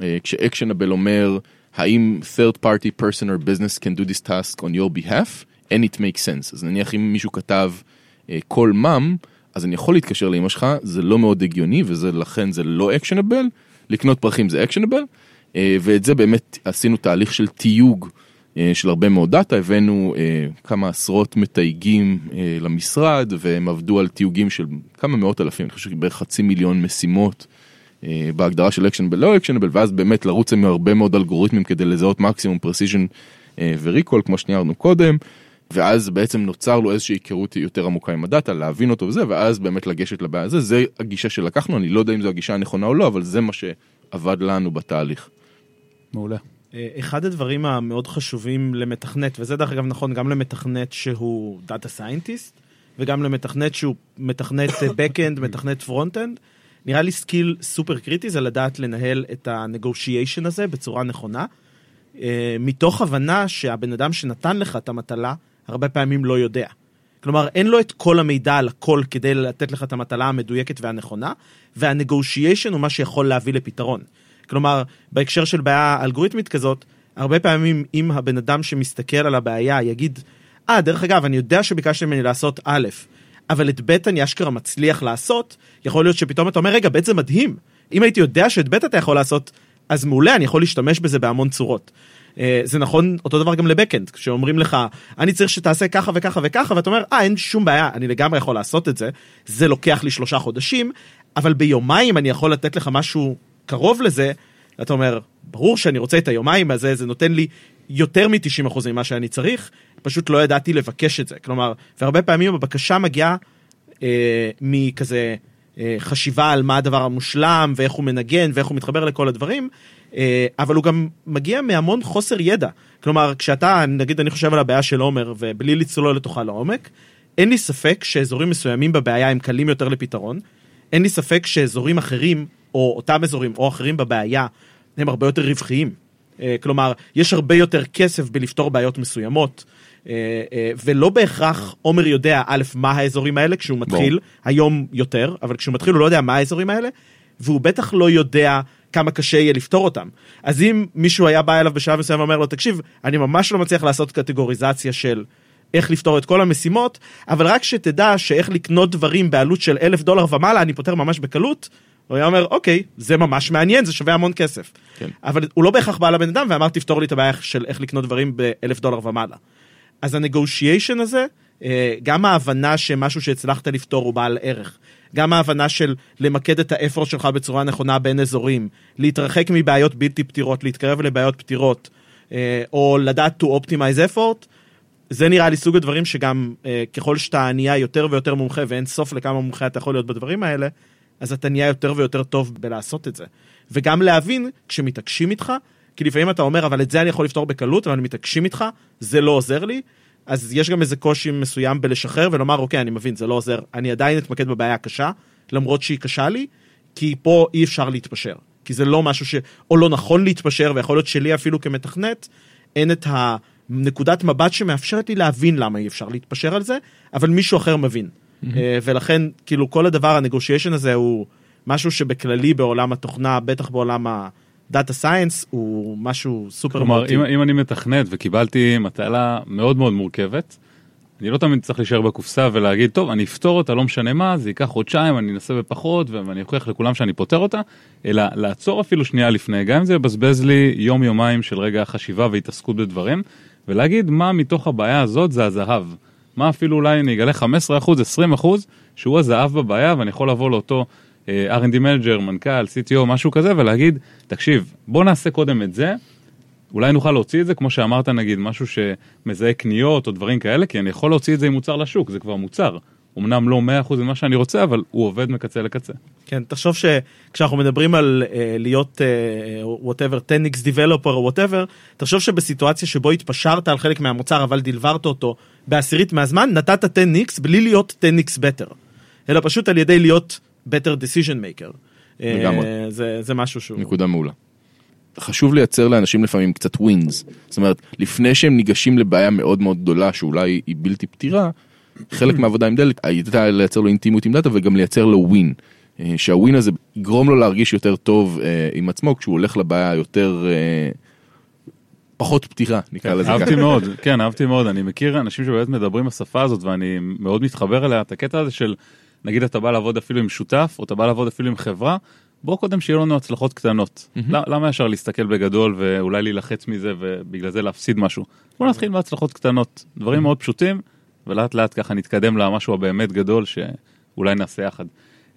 אה, כש-actionable אומר האם third party person or business can do this task on your behalf and it makes sense. אז נניח אם מישהו כתב כל מאם, אז אני יכול להתקשר לאמא שלך, זה לא מאוד הגיוני וזה לכן זה לא actionable, לקנות פרחים זה actionable, אה, ואת זה באמת עשינו תהליך של תיוג אה, של הרבה מאוד דאטה, הבאנו אה, כמה עשרות מתייגים אה, למשרד והם עבדו על תיוגים של כמה מאות אלפים, אני חושב שבערך חצי מיליון משימות אה, בהגדרה של actionable לא actionable ואז באמת לרוץ עם הרבה מאוד אלגוריתמים כדי לזהות מקסימום אה, וריקול כמו שניארנו קודם. ואז בעצם נוצר לו איזושהי היכרות יותר עמוקה עם הדאטה, להבין אותו וזה, ואז באמת לגשת לבעיה הזו, זה הגישה שלקחנו, אני לא יודע אם זו הגישה הנכונה או לא, אבל זה מה שעבד לנו בתהליך. מעולה. אה, אחד הדברים המאוד חשובים למתכנת, וזה דרך אגב נכון גם למתכנת שהוא data scientist, וגם למתכנת שהוא מתכנת backend, <coughs> מתכנת frontend, נראה לי skill סופר קריטי זה לדעת לנהל את ה-negotiation הזה בצורה נכונה, אה, מתוך הבנה שהבן אדם שנתן לך את המטלה, הרבה פעמים לא יודע. כלומר, אין לו את כל המידע על הכל כדי לתת לך את המטלה המדויקת והנכונה, וה-negotiation הוא מה שיכול להביא לפתרון. כלומר, בהקשר של בעיה אלגוריתמית כזאת, הרבה פעמים אם הבן אדם שמסתכל על הבעיה יגיד, אה, ah, דרך אגב, אני יודע שביקשתם ממני לעשות א', אבל את ב' אני אשכרה מצליח לעשות, יכול להיות שפתאום אתה אומר, רגע, ב' זה מדהים. אם הייתי יודע שאת ב' אתה יכול לעשות, אז מעולה, אני יכול להשתמש בזה בהמון צורות. אה, זה נכון אותו דבר גם לבקאנד, כשאומרים לך, אני צריך שתעשה ככה וככה וככה, ואתה אומר, אה, אין שום בעיה, אני לגמרי יכול לעשות את זה, זה לוקח לי שלושה חודשים, אבל ביומיים אני יכול לתת לך משהו קרוב לזה, אתה אומר, ברור שאני רוצה את היומיים הזה, זה נותן לי יותר מ-90% ממה שאני צריך, פשוט לא ידעתי לבקש את זה. כלומר, והרבה פעמים הבקשה מגיעה אה, מכזה אה, חשיבה על מה הדבר המושלם, ואיך הוא מנגן, ואיך הוא מתחבר לכל הדברים, אבל הוא גם מגיע מהמון חוסר ידע. כלומר, כשאתה, נגיד אני חושב על הבעיה של עומר, ובלי לצלול לתוכה לעומק, אין לי ספק שאזורים מסוימים בבעיה הם קלים יותר לפתרון, אין לי ספק שאזורים אחרים, או אותם אזורים או אחרים בבעיה, הם הרבה יותר רווחיים. אה, כלומר, יש הרבה יותר כסף בלפתור בעיות מסוימות, אה, אה, ולא בהכרח עומר יודע, א', מה האזורים האלה כשהוא מתחיל, ברור. היום יותר, אבל כשהוא מתחיל הוא לא יודע מה האזורים האלה, והוא בטח לא יודע כמה קשה יהיה לפתור אותם. אז אם מישהו היה בא אליו בשלב מסוים ואומר לו, תקשיב, אני ממש לא מצליח לעשות קטגוריזציה של איך לפתור את כל המשימות, אבל רק שתדע שאיך לקנות דברים בעלות של אלף דולר ומעלה, אני פותר ממש בקלות, הוא היה אומר, אוקיי, זה ממש מעניין, זה שווה המון כסף. כן. אבל הוא לא בהכרח בא לבן אדם ואמר, תפתור לי את הבעיה של איך לקנות דברים באלף דולר ומעלה. אז הנגושיישן הזה, אה, גם ההבנה שמשהו שהצלחת לפתור הוא בעל ערך, גם ההבנה של למקד את האפור שלך בצורה נכונה בין אזורים, להתרחק מבעיות בלתי פתירות, להתקרב לבעיות פתירות, אה, או לדעת to optimize effort, זה נראה לי סוג הדברים שגם אה, ככל שאתה נהיה יותר ויותר מומחה ואין סוף לכמה מומחה אתה יכול להיות בדברים האלה, אז אתה נהיה יותר ויותר טוב בלעשות את זה. וגם להבין כשמתעקשים איתך, כי לפעמים אתה אומר אבל את זה אני יכול לפתור בקלות אבל מתעקשים איתך, זה לא עוזר לי, אז יש גם איזה קושי מסוים בלשחרר ולומר אוקיי אני מבין זה לא עוזר, אני עדיין אתמקד בבעיה הקשה, למרות שהיא קשה לי, כי פה אי אפשר להתפשר. כי זה לא משהו ש... או לא נכון להתפשר, ויכול להיות שלי אפילו כמתכנת, אין את הנקודת מבט שמאפשרת לי להבין למה אי אפשר להתפשר על זה, אבל מישהו אחר מבין. אה, ולכן, כאילו, כל הדבר, ה-negotiation הזה הוא משהו שבכללי בעולם התוכנה, בטח בעולם ה-data science, הוא משהו סופר, כלומר. אם, אם אני מתכנת וקיבלתי מטלה מאוד מאוד מורכבת, אני לא תמיד צריך להישאר בקופסה ולהגיד, טוב, אני אפתור אותה, לא משנה מה, זה ייקח חודשיים, אני אנסה בפחות, ואני אוכיח לכולם שאני פותר אותה, אלא לעצור אפילו שנייה לפני, גם אם זה יבזבז לי יום-יומיים של רגע חשיבה והתעסקות בדברים, ולהגיד מה מתוך הבעיה הזאת זה הזהב. מה אפילו אולי אני אגלה 15%, 20%, שהוא הזהב בבעיה, ואני יכול לבוא לאותו R&D manager, מנכ"ל, CTO, משהו כזה, ולהגיד, תקשיב, בוא נעשה קודם את זה, אולי נוכל להוציא את זה, כמו שאמרת נגיד, משהו שמזהה קניות או דברים כאלה, כי אני יכול להוציא את זה עם מוצר לשוק, זה כבר מוצר. אמנם לא 100% ממה שאני רוצה, אבל הוא עובד מקצה לקצה. כן, תחשוב שכשאנחנו מדברים על uh, להיות uh, whatever 10x developer או whatever, תחשוב שבסיטואציה שבו התפשרת על חלק מהמוצר אבל דלברת אותו בעשירית מהזמן, נתת 10x בלי להיות 10x better, אלא פשוט על ידי להיות better decision maker. אה, לגמרי. זה, זה משהו שהוא... נקודה מעולה. חשוב לייצר לאנשים לפעמים קצת ווינס. זאת אומרת, לפני שהם ניגשים לבעיה מאוד מאוד גדולה שאולי היא בלתי פתירה, חלק מהעבודה עם דלק הייתה לייצר לו אינטימיות עם דאטה וגם לייצר לו ווין. אה, שהווין הזה יגרום לו להרגיש יותר טוב אה, עם עצמו כשהוא הולך לבעיה יותר אה, פחות פתירה נקרא לזה אהבתי ככה. מאוד, כן, אהבתי מאוד. אני מכיר אנשים שבאמת מדברים בשפה הזאת, ואני מאוד מתחבר אליה, את הקטע הזה של, נגיד אתה בא לעבוד אפילו עם שותף, או אתה בא לעבוד אפילו עם חברה, בוא קודם שיהיו לנו הצלחות קטנות. למה- למה ישר להסתכל בגדול ואולי להילחץ מזה ובגלל זה להפסיד משהו? בוא נתחיל בהצלחות קטנות, דברים מאוד פשוטים, ולאט לאט ככה נתקדם למשהו הבאמת גדול שאולי נעשה יחד.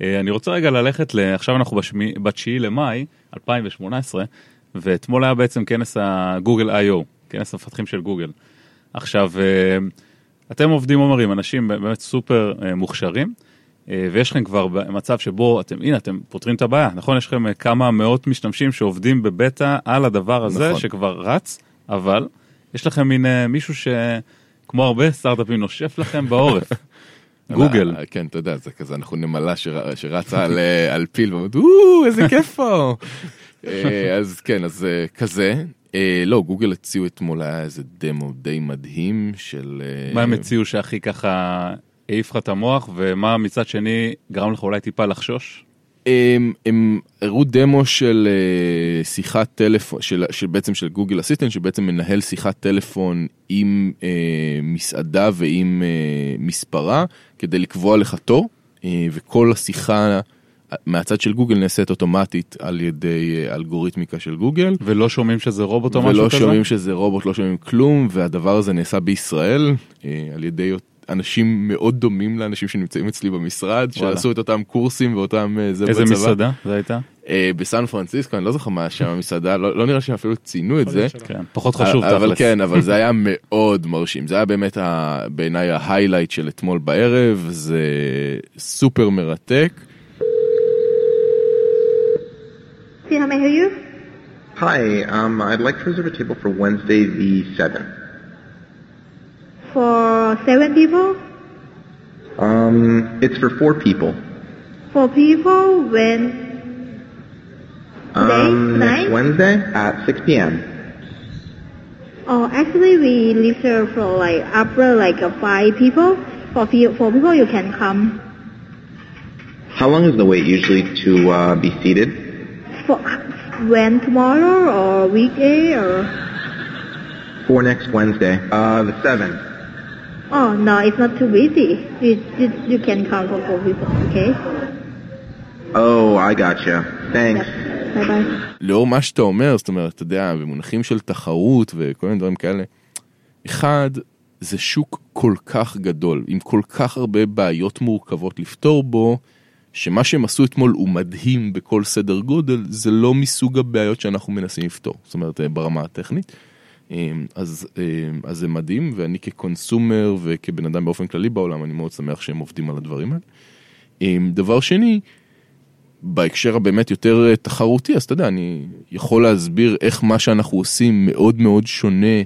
אה, אני רוצה רגע ללכת, ל... עכשיו אנחנו בשמי- בתשיעי למאי 2018, ואתמול היה בעצם כנס הגוגל I.O, כנס המפתחים של גוגל. עכשיו, אה, אתם עובדים, עומר, עם אנשים באמת סופר אה, מוכשרים, ויש לכם כבר מצב שבו אתם, הנה, אתם פותרים את הבעיה, נכון? יש לכם אה, כמה מאות משתמשים שעובדים בבטא על הדבר הזה, נכון. שכבר רץ, אבל יש לכם מין אה, מישהו שכמו הרבה סטארט-אפים נושף לכם בעורף. <laughs> גוגל. אה, כן, אתה יודע, זה כזה, אנחנו נמלה שר- שרצה על, אה, <laughs> על פיל, ואומרת, או, איזה כיף פה. <laughs> אה, אז כן, אז אה, כזה. אה, לא, גוגל הציעו אתמול, היה איזה דמו די מדהים של... אה, מה הם הציעו שהכי ככה העיף לך את המוח, ומה מצד שני גרם לך אולי טיפה לחשוש? הם, הם הראו דמו של אה, שיחת טלפון, של, של בעצם של גוגל אסיסטנט, שבעצם מנהל שיחת טלפון עם אה, מסעדה ועם אה, מספרה, כדי לקבוע לך תור, אה, וכל השיחה מהצד של גוגל נעשית אוטומטית על ידי אה, אלגוריתמיקה של גוגל. ולא שומעים שזה רובוט או משהו ולא כזה? שומעים שזה רובוט, לא שומעים כלום, והדבר הזה נעשה בישראל אה, על ידי אנשים מאוד דומים לאנשים שנמצאים אצלי במשרד, וואלה. שעשו את אותם קורסים ואותם אה, זה איזה בצבא. מסעדה זה הייתה? אה, בסן פרנסיסקו, אני לא זוכר מה שם המסעדה, לא, לא נראה שהם אפילו ציינו את זה. כן, פחות חשוב אבל תכלס. כן, אבל זה היה מאוד מרשים, זה היה באמת ה- בעיניי ההיילייט של אתמול בערב, זה סופר מרתק. Hi, um, I'd like to reserve a table for Wednesday the 7th. For seven people? Um, it's for four people. Four people when Um, next? Wednesday at 6 p.m. Oh, actually we reserve for like upper like uh, five people. For few, four people you can come. How long is the wait usually to uh, be seated? For when tomorrow or weekday or? For next Wednesday, uh, the 7th. Oh no, it's not too busy. You you, you can come for four people. Okay. Oh, I gotcha. Thanks. Bye bye. לאור מה שאתה אומר, זאת אומרת, אתה יודע, במונחים של תחרות וכל מיני דברים כאלה, אחד, זה שוק כל כך גדול, עם כל כך הרבה בעיות מורכבות לפתור בו, שמה שהם עשו אתמול הוא מדהים בכל סדר גודל, זה לא מסוג הבעיות שאנחנו מנסים לפתור, זאת אומרת, ברמה הטכנית. אה, אז, אה, אז זה מדהים, ואני כקונסומר וכבן אדם באופן כללי בעולם, אני מאוד שמח שהם עובדים על הדברים האלה. אה, דבר שני, בהקשר הבאמת יותר תחרותי, אז אתה יודע, אני יכול להסביר איך מה שאנחנו עושים מאוד מאוד שונה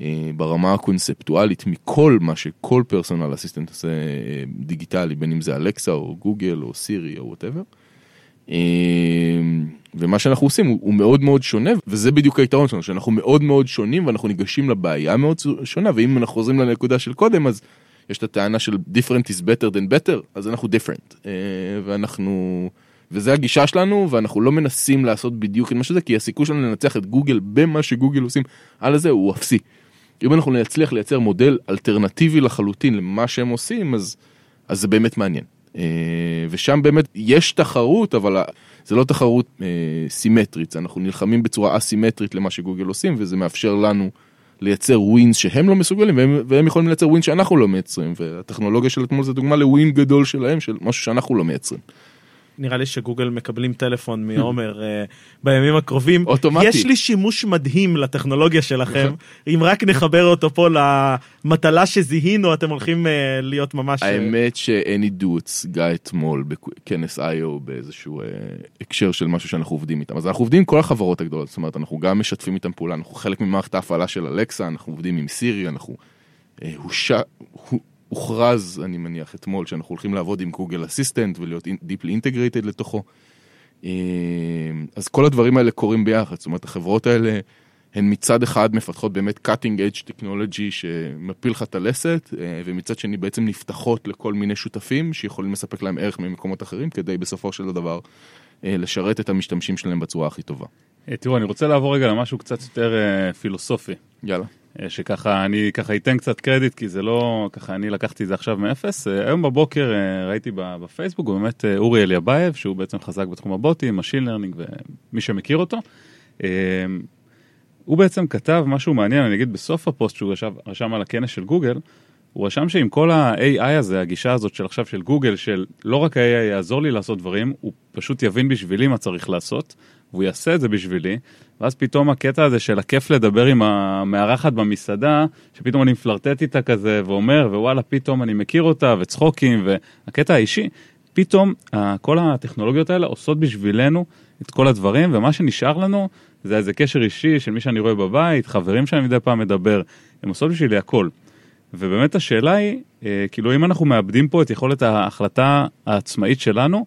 אה, ברמה הקונספטואלית מכל מה שכל personal assistant עושה אה, דיגיטלי, בין אם זה אלקסה או גוגל או סירי או whatever. אה, ומה שאנחנו עושים הוא, הוא מאוד מאוד שונה, וזה בדיוק היתרון שלנו, שאנחנו מאוד מאוד שונים ואנחנו ניגשים לבעיה מאוד שונה, ואם אנחנו חוזרים לנקודה של קודם, אז יש את הטענה של different is better than better, אז אנחנו different. אה, ואנחנו, וזה הגישה שלנו, ואנחנו לא מנסים לעשות בדיוק את מה שזה, כי הסיכוי שלנו לנצח את גוגל במה שגוגל עושים על הזה הוא אפסי. אם אנחנו נצליח לייצר מודל אלטרנטיבי לחלוטין למה שהם עושים, אז, אז זה באמת מעניין. אה, ושם באמת יש תחרות, אבל זה לא תחרות אה, סימטרית, אנחנו נלחמים בצורה אסימטרית למה שגוגל עושים, וזה מאפשר לנו לייצר wins שהם לא מסוגלים, והם, והם יכולים לייצר wins שאנחנו לא מייצרים, והטכנולוגיה של אתמול זה דוגמה ל-win גדול שלהם, של משהו שאנחנו לא מייצרים. נראה לי שגוגל מקבלים טלפון מעומר אה, בימים הקרובים. אוטומטי. יש לי שימוש מדהים לטכנולוגיה שלכם, אם רק נחבר אותו פה למטלה שזיהינו אתם הולכים אה, להיות ממש... אה, האמת שאני דוץ גע אתמול בכנס איו באיזשהו הקשר של משהו שאנחנו עובדים איתם. אז אנחנו עובדים עם כל החברות הגדולות, זאת אומרת אנחנו גם משתפים איתם פעולה, אנחנו חלק ממערכת ההפעלה של אלקסה, אנחנו עובדים עם סירי, אנחנו... אה, הוש... הוכרז, אני מניח, אתמול, שאנחנו הולכים לעבוד עם גוגל אסיסטנט ולהיות דיפלי אינטגרייטד לתוכו. אה, אז כל הדברים האלה קורים ביחד, זאת אומרת, החברות האלה הן מצד אחד מפתחות באמת cutting edge technology שמפיל לך את הלסת, אה, ומצד שני בעצם נפתחות לכל מיני שותפים שיכולים לספק להם ערך ממקומות אחרים, כדי בסופו של דבר אה, לשרת את המשתמשים שלהם בצורה הכי טובה. תראו, אני רוצה לעבור רגע למשהו קצת יותר פילוסופי. יאללה. אה, שככה אני ככה אתן קצת קרדיט כי זה לא ככה אני לקחתי את זה עכשיו מאפס אה, היום בבוקר אה, ראיתי בפייסבוק באמת אורי אליאבייב שהוא בעצם חזק בתחום הבוטים, machine learning ומי שמכיר אותו. הוא בעצם כתב משהו מעניין אני אגיד בסוף הפוסט שהוא רשם, רשם על הכנס של גוגל הוא רשם שעם כל ה-AI הזה הגישה הזאת של עכשיו של גוגל של לא רק ה-AI יעזור לי לעשות דברים הוא פשוט יבין בשבילי מה צריך לעשות והוא יעשה את זה בשבילי ואז פתאום הקטע הזה של הכיף לדבר עם המארחת במסעדה, שפתאום אני מפלרטט איתה כזה ואומר, ווואלה, פתאום אני מכיר אותה, וצחוקים, והקטע האישי, פתאום כל הטכנולוגיות האלה עושות בשבילנו את כל הדברים, ומה שנשאר לנו זה איזה קשר אישי של מי שאני רואה בבית, חברים שאני מדי פעם מדבר, הם עושות בשבילי הכל. ובאמת השאלה היא, אה, כאילו אם אנחנו מאבדים פה את יכולת ההחלטה העצמאית שלנו,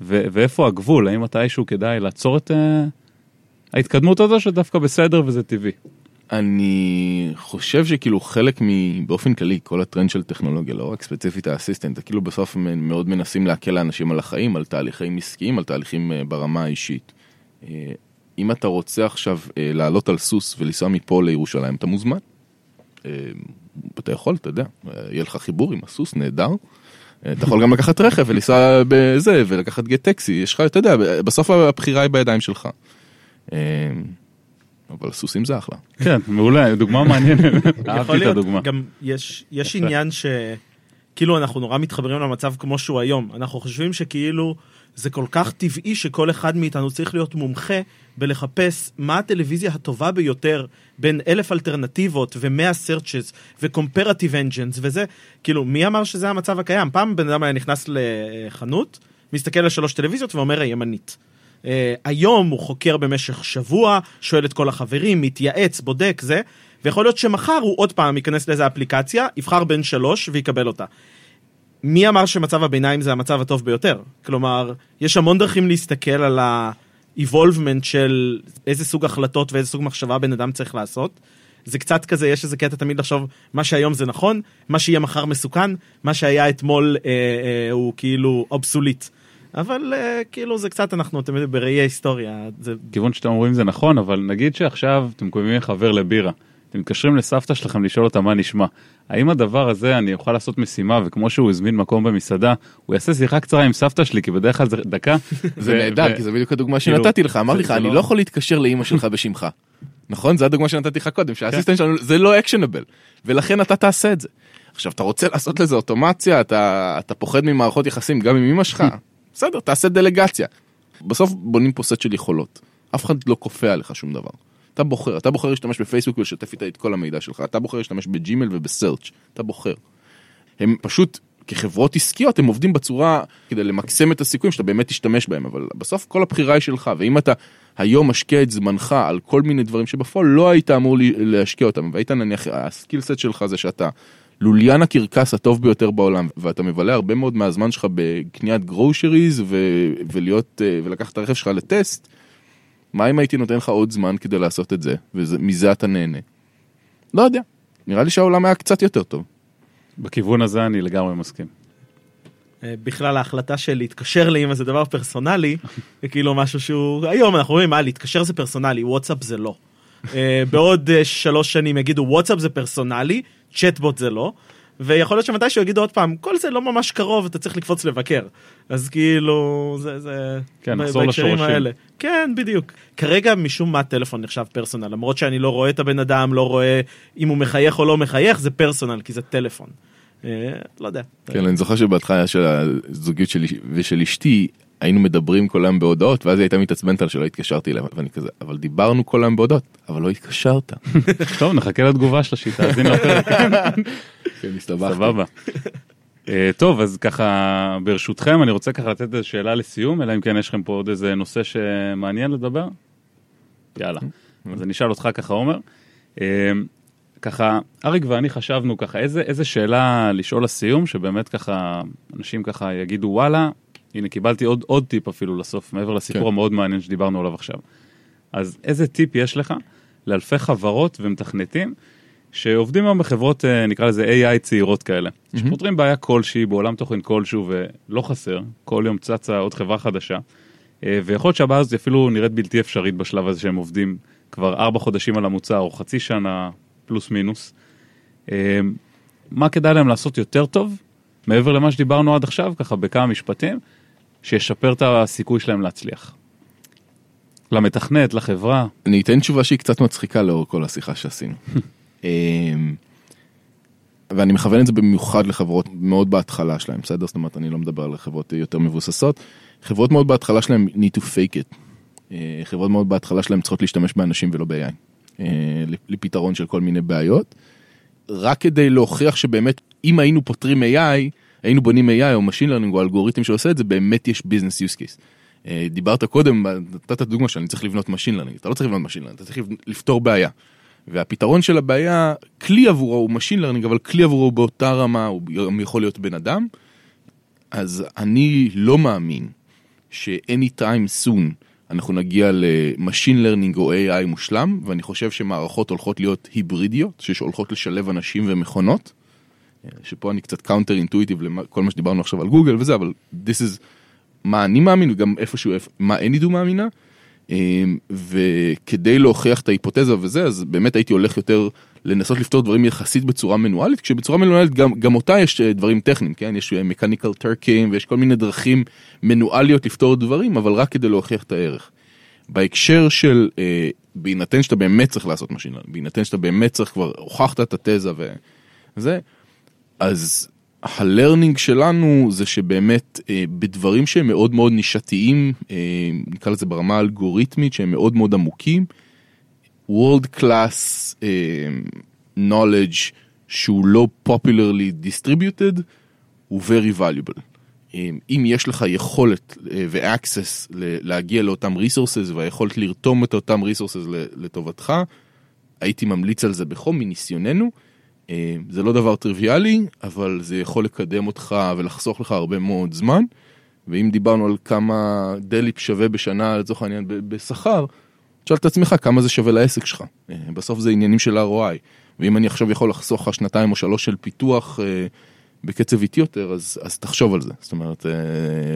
ו- ואיפה הגבול, האם מתישהו כדאי לעצור את... ההתקדמות הזו שדווקא בסדר וזה טבעי. אני חושב שכאילו חלק מבאופן כללי כל הטרנד של טכנולוגיה לא רק ספציפית האסיסטנט כאילו בסוף מאוד מנסים להקל לאנשים על החיים על תהליכים עסקיים על תהליכים אה, ברמה האישית. אה, אם אתה רוצה עכשיו אה, לעלות על סוס ולנסוע מפה לירושלים אתה מוזמן. אתה יכול אתה יודע יהיה לך חיבור עם הסוס נהדר. אתה יכול גם לקחת רכב ולנסוע בזה ולקחת גט טקסי יש לך אתה יודע בסוף הבחירה היא בידיים שלך. אמ, אבל סוסים זה אחלה. כן, מעולה, דוגמה מעניינת, אהבתי את הדוגמה. גם יש, יש עניין שכאילו אנחנו נורא מתחברים למצב כמו שהוא היום, אנחנו חושבים שכאילו זה כל כך טבעי שכל אחד מאיתנו צריך להיות מומחה בלחפש מה הטלוויזיה הטובה ביותר בין אלף אלטרנטיבות ומאה searches וקומפרטיב אנג'נס וזה, כאילו מי אמר שזה המצב הקיים? פעם בן אדם היה נכנס לחנות, מסתכל על שלוש טלוויזיות ואומר הימנית. Uh, היום הוא חוקר במשך שבוע, שואל את כל החברים, מתייעץ, בודק, זה, ויכול להיות שמחר הוא עוד פעם ייכנס לאיזה אפליקציה, יבחר בין שלוש ויקבל אותה. מי אמר שמצב הביניים זה המצב הטוב ביותר? כלומר, יש המון דרכים להסתכל על ה-evolvement של איזה סוג החלטות ואיזה סוג מחשבה בן אדם צריך לעשות. זה קצת כזה, יש איזה קטע תמיד לחשוב, מה שהיום זה נכון, מה שיהיה מחר מסוכן, מה שהיה אתמול אה, אה, הוא כאילו אובסוליט. אבל uh, כאילו זה קצת אנחנו אתם יודעים בראי ההיסטוריה. זה... כיוון שאתם אומרים זה נכון אבל נגיד שעכשיו אתם קובעים חבר לבירה. אתם מתקשרים לסבתא שלכם לשאול אותה מה נשמע. האם הדבר הזה אני אוכל לעשות משימה וכמו שהוא הזמין מקום במסעדה הוא יעשה שיחה קצרה עם סבתא שלי כי בדרך כלל זה דקה. <laughs> זה נהדר כי זה בדיוק הדוגמה כאילו, שנתתי לך אמרתי לך אני לא-, לא יכול להתקשר לאימא שלך בשמך. נכון זה הדוגמה שנתתי לך קודם שהאסיסטנט שלנו זה לא אקשנבל ולכן אתה תעשה את זה. עכשיו אתה רוצה לעשות לזה אוטומציה אתה אתה פוחד ממערכות יחסים גם עם אמא שלך בסדר, תעשה דלגציה. בסוף בונים פה סט של יכולות. אף אחד לא כופה עליך שום דבר. אתה בוחר, אתה בוחר להשתמש בפייסבוק ולשתף איתה את כל המידע שלך, אתה בוחר להשתמש בג'ימל ובסרצ', אתה בוחר. הם פשוט, כחברות עסקיות, הם עובדים בצורה כדי למקסם את הסיכויים שאתה באמת תשתמש בהם, אבל בסוף כל הבחירה היא שלך, ואם אתה היום משקיע את זמנך על כל מיני דברים שבפועל לא היית אמור להשקיע אותם, והיית נניח, הסקילסט שלך זה שאתה לוליין הקרקס הטוב ביותר בעולם, ואתה מבלה הרבה מאוד מהזמן שלך בקניית גרושריז ו- ולהיות, אה, ולקחת את הרכב שלך לטסט, מה אם הייתי נותן לך עוד זמן כדי לעשות את זה, ומזה אתה נהנה? לא יודע, נראה לי שהעולם היה קצת יותר טוב. בכיוון הזה אני לגמרי מסכים. אה, בכלל ההחלטה של להתקשר לאמא זה דבר פרסונלי, <laughs> זה כאילו משהו שהוא, היום אנחנו רואים מה להתקשר זה פרסונלי, וואטסאפ זה לא. אה, בעוד אה, שלוש שנים יגידו וואטסאפ זה פרסונלי, צ'טבוט זה לא, ויכול להיות שמתישהו יגידו עוד פעם, כל זה לא ממש קרוב, אתה צריך לקפוץ לבקר. אז כאילו, זה, זה, כן, נחזור לשורשים. האלה. כן, בדיוק. כרגע משום מה טלפון נחשב פרסונל, למרות שאני לא רואה את הבן אדם, לא רואה אם הוא מחייך או לא מחייך, זה פרסונל, כי זה טלפון. אה, לא יודע. כן, אני זוכר שבהתחלה של הזוגיות שלי ושל אשתי, היינו מדברים כל היום בהודעות, ואז היא הייתה מתעצבנת על שלא התקשרתי אליה, ואני כזה, אבל דיברנו כל היום בהודעות, אבל לא התקשרת. <laughs> טוב, נחכה לתגובה של השיטה. <laughs> כן. סבבה. אה, טוב, אז ככה, ברשותכם, אני רוצה ככה לתת איזו שאלה לסיום, אלא אם כן יש לכם פה עוד איזה נושא שמעניין לדבר? יאללה. אז אני אשאל אותך ככה, עומר. אה, ככה, אריק ואני חשבנו ככה, איזה, איזה שאלה לשאול לסיום, שבאמת ככה, אנשים ככה יגידו, וואלה, הנה קיבלתי עוד, עוד טיפ אפילו לסוף, מעבר לסיפור כן. המאוד מעניין שדיברנו עליו עכשיו. אז איזה טיפ יש לך לאלפי חברות ומתכנתים שעובדים היום בחברות, אה, נקרא לזה AI צעירות כאלה, שפותרים בעיה כלשהי בעולם תוכן כלשהו ולא חסר, כל יום צצה עוד חברה חדשה, אה, ויכול להיות שהבעיה הזאת אפילו נראית בלתי אפשרית בשלב הזה שהם עובדים כבר ארבע חודשים על המוצר או חצי שנה פלוס מינוס. אה, מה כדאי להם לעשות יותר טוב, מעבר למה שדיברנו עד עכשיו, ככה בכמה משפטים, שישפר את הסיכוי שלהם להצליח. למתכנת, לחברה, אני אתן תשובה שהיא קצת מצחיקה לאור כל השיחה שעשינו. <laughs> אמ, ואני מכוון את זה במיוחד לחברות מאוד בהתחלה שלהם, בסדר? זאת אומרת, אני לא מדבר על חברות יותר מבוססות. חברות מאוד בהתחלה שלהם need to fake it. אה, חברות מאוד בהתחלה שלהם צריכות להשתמש באנשים ולא ב-AI. אה, לפתרון של כל מיני בעיות. רק כדי להוכיח שבאמת, אם היינו פותרים AI, היינו בונים AI או Machine Learning או אלגוריתם שעושה את זה, באמת יש business use case. אה, דיברת קודם, נתת דוגמה שאני צריך לבנות Machine Learning, אתה לא צריך לבנות Machine Learning, אתה צריך לפתור בעיה. והפתרון של הבעיה, כלי עבורו הוא Machine Learning, אבל כלי עבורו הוא באותה רמה, הוא יכול להיות בן אדם. אז אני לא מאמין ש-anytime soon אנחנו נגיע ל-Machine Learning או AI מושלם, ואני חושב שמערכות הולכות להיות היברידיות, שהולכות לשלב אנשים ומכונות. שפה אני קצת counter intuitive לכל מה שדיברנו עכשיו על גוגל וזה, אבל this is מה אני מאמין וגם איפשהו איפ- מה Any.do מאמינה. אמ, וכדי להוכיח את ההיפותזה וזה, אז באמת הייתי הולך יותר לנסות לפתור דברים יחסית בצורה מנואלית, כשבצורה מנואלית גם, גם אותה יש אה, דברים טכניים, כן? יש mechanical turk ים ויש כל מיני דרכים מנואליות לפתור דברים, אבל רק כדי להוכיח את הערך. בהקשר של, אה, בהינתן שאתה באמת צריך לעשות machine, בהינתן שאתה באמת צריך כבר, הוכחת את התזה וזה, אז ה-learning שלנו זה שבאמת אה, בדברים שהם מאוד מאוד נישתיים, אה, נקרא לזה ברמה האלגוריתמית שהם מאוד מאוד עמוקים, world class אה, knowledge שהוא לא popularly distributed הוא very valuable. אה, אם יש לך יכולת אה, ו-access להגיע לאותם resources והיכולת לרתום את אותם resources לטובתך, הייתי ממליץ על זה בחום מניסיוננו. אה, זה לא דבר טריוויאלי, אבל זה יכול לקדם אותך ולחסוך לך הרבה מאוד זמן. ואם דיברנו על כמה דליפ שווה בשנה, לצורך העניין, בשכר, תשאל את עצמך כמה זה שווה לעסק שלך. אה, בסוף זה עניינים של ROI. ואם אני עכשיו יכול לחסוך לך שנתיים או שלוש של פיתוח אה, בקצב איטי יותר, אז, אז תחשוב על זה. זאת אומרת,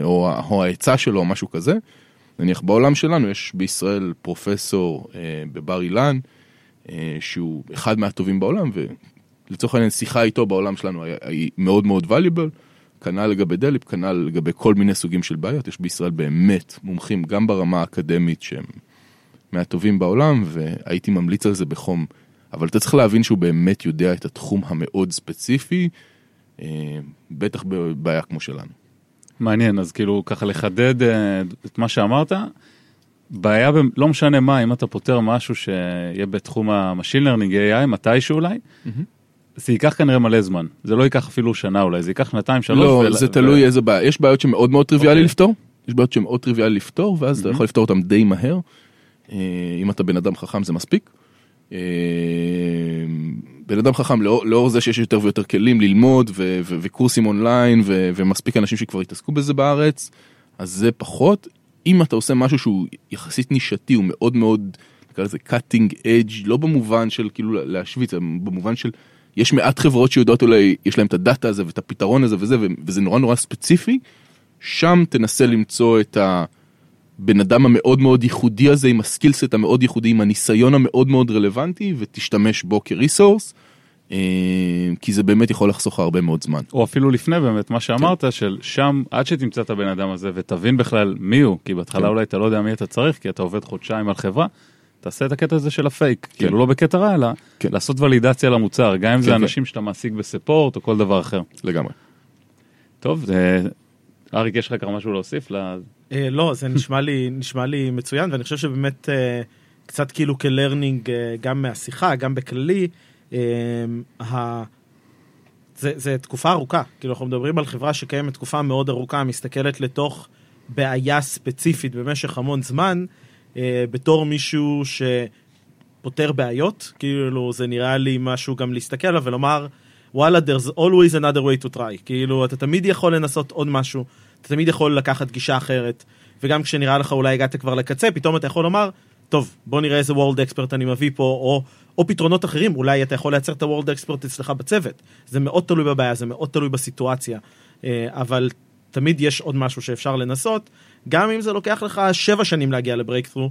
או, או ההיצע שלו או משהו כזה. נניח בעולם שלנו יש בישראל פרופסור בבר אילן, שהוא אחד מהטובים בעולם, ולצורך העניין שיחה איתו בעולם שלנו היא מאוד מאוד valuable. כנ"ל לגבי דליפ, כנ"ל לגבי כל מיני סוגים של בעיות, יש בישראל באמת מומחים גם ברמה האקדמית שהם מהטובים בעולם, והייתי ממליץ על זה בחום. אבל אתה צריך להבין שהוא באמת יודע את התחום המאוד ספציפי, אה, בטח בבעיה כמו שלנו. מעניין, אז כאילו ככה לחדד אה, את מה שאמרת, בעיה, ב- לא משנה מה, אם אתה פותר משהו שיהיה בתחום ה-Machine Learning AI, מתישהו אולי, זה ייקח כנראה מלא זמן, זה לא ייקח אפילו שנה אולי, זה ייקח שנתיים, שלוש. לא, ול- זה ו- תלוי איזה בעיה. יש בעיות שמאוד מאוד טריוויאלי אוקיי. לפתור, יש בעיות שמאוד טריוויאלי לפתור, ואז אתה יכול לפתור אותם די מהר. אה, אם אתה בן אדם חכם זה מספיק. אה, בן אדם חכם לאור, לאור זה שיש יותר ויותר כלים ללמוד ו- ו- וקורסים אונליין ו- ומספיק אנשים שכבר התעסקו בזה בארץ, אז זה פחות. אם אתה עושה משהו שהוא יחסית נישתי, הוא מאוד מאוד, נקרא לזה cutting edge, לא במובן של כאילו להשוויץ, במובן של יש מעט חברות שיודעות אולי, יש להם את הדאטה הזה ואת הפתרון הזה וזה, וזה נורא נורא ספציפי, שם תנסה למצוא את הבן אדם המאוד מאוד ייחודי הזה, עם הסקילסט המאוד ייחודי, עם הניסיון המאוד מאוד רלוונטי, ותשתמש בו כריסורס, אה, כי זה באמת יכול לחסוך הרבה מאוד זמן. או אפילו לפני באמת מה שאמרת של שם עד שתמצא את הבן אדם הזה ותבין בכלל מי הוא כי בהתחלה כן. אולי אתה לא יודע מי אתה צריך כי אתה עובד חודשיים על חברה. תעשה את הקטע הזה של ה-fake כאילו לא בקטע רע אלא כן. לעשות ולידציה למוצר גם אם זה כן, כן. אנשים שאתה מעסיק בספורט או כל דבר אחר. לגמרי. טוב זה- אריק יש לך כמה משהו להוסיף? ל- אה, לא, זה נשמע לי, נשמע לי מצוין, ואני חושב שבאמת אה, קצת כאילו כ-learning אה, גם מהשיחה, גם בכללי, אה, ה... זה, זה תקופה ארוכה, כאילו אנחנו מדברים על חברה שקיימת תקופה מאוד ארוכה, מסתכלת לתוך בעיה ספציפית במשך המון זמן, אה, בתור מישהו שפותר בעיות, כאילו זה נראה לי משהו גם להסתכל עליו ולומר, וואלה, there's always another way to try, כאילו אתה תמיד יכול לנסות עוד משהו, אתה תמיד יכול לקחת גישה אחרת, וגם כשנראה לך אולי הגעת כבר לקצה, פתאום אתה יכול לומר, טוב, בוא נראה איזה וורלד אקספרט אני מביא פה, או, או פתרונות אחרים, אולי אתה יכול לייצר את הוורלד אקספרט אצלך בצוות. זה מאוד תלוי בבעיה, זה מאוד תלוי בסיטואציה, אה, אבל תמיד יש עוד משהו שאפשר לנסות, גם אם זה לוקח לך שבע שנים להגיע לברייקטרו,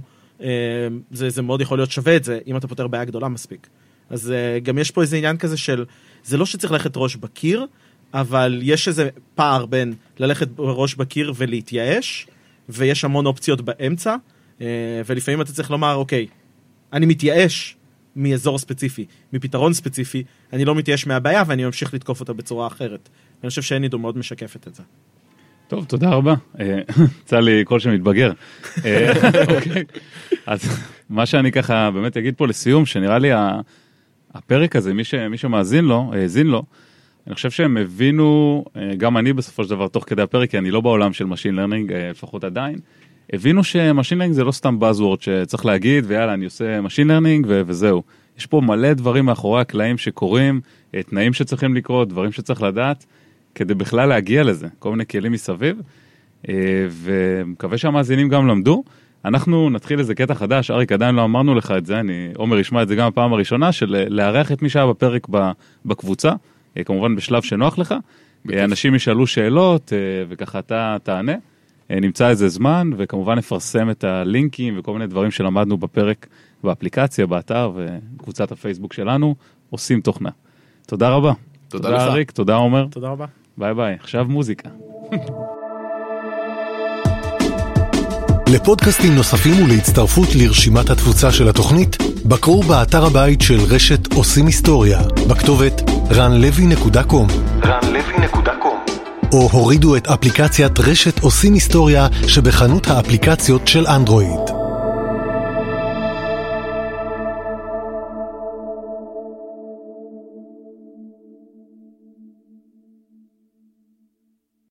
זה, זה מאוד יכול להיות שווה את זה, אם אתה פותר בעיה גדולה מספיק. אז אה, גם יש פה איזה עניין כזה של, זה לא שצריך ללכת ראש בקיר, אבל יש איזה פער בין ללכת ראש בקיר ולהתייאש, ויש המון אופציות באמצע, אה, ולפעמים אתה צריך לומר, אוקיי, אני מתייאש מאזור ספציפי, מפתרון ספציפי, אני לא מתייאש מהבעיה ואני ממשיך לתקוף אותה בצורה אחרת. ואני חושב שאנידו מאוד משקפת את זה. טוב תודה רבה אה, <laughs> יצא לי קול שמתבגר. אה, <laughs> אוקיי. אז מה שאני ככה באמת אגיד פה לסיום שנראה לי הפרק הזה מי, ש, מי שמאזין לו האזין לו. אני חושב שהם הבינו אה, גם אני בסופו של דבר תוך כדי הפרק כי אני לא בעולם של Machine Learning לפחות עדיין. הבינו ש-Machine Learning זה לא סתם Buzzword שצריך להגיד ויאללה אני עושה Machine Learning ו- וזהו. יש פה מלא דברים מאחורי הקלעים שקורים, תנאים שצריכים לקרות, דברים שצריך לדעת. כדי בכלל להגיע לזה, כל מיני כלים מסביב, אה, ומקווה שהמאזינים גם למדו. אנחנו נתחיל איזה קטע חדש, אריק עדיין לא אמרנו לך את זה, אני, עומר ישמע את זה גם הפעם הראשונה, של אה, לארח את מי שהיה בפרק בקבוצה, אה, כמובן בשלב שנוח לך, אה, אנשים ישאלו שאלות וככה אתה תענה, נמצא איזה זמן וכמובן נפרסם את הלינקים וכל מיני דברים שלמדנו בפרק באפליקציה, באתר וקבוצת הפייסבוק שלנו, עושים תוכנה. תודה רבה. תודה לך. אריק, תודה עומר. תודה רבה. ביי ביי, עכשיו מוזיקה. לפודקאסטים נוספים ולהצטרפות לרשימת התפוצה של התוכנית, בקרו באתר הבית של רשת עושים היסטוריה, בכתובת ranlevy.com ranlevy.com או הורידו את אפליקציית רשת עושים היסטוריה שבחנות האפליקציות של אנדרואיד.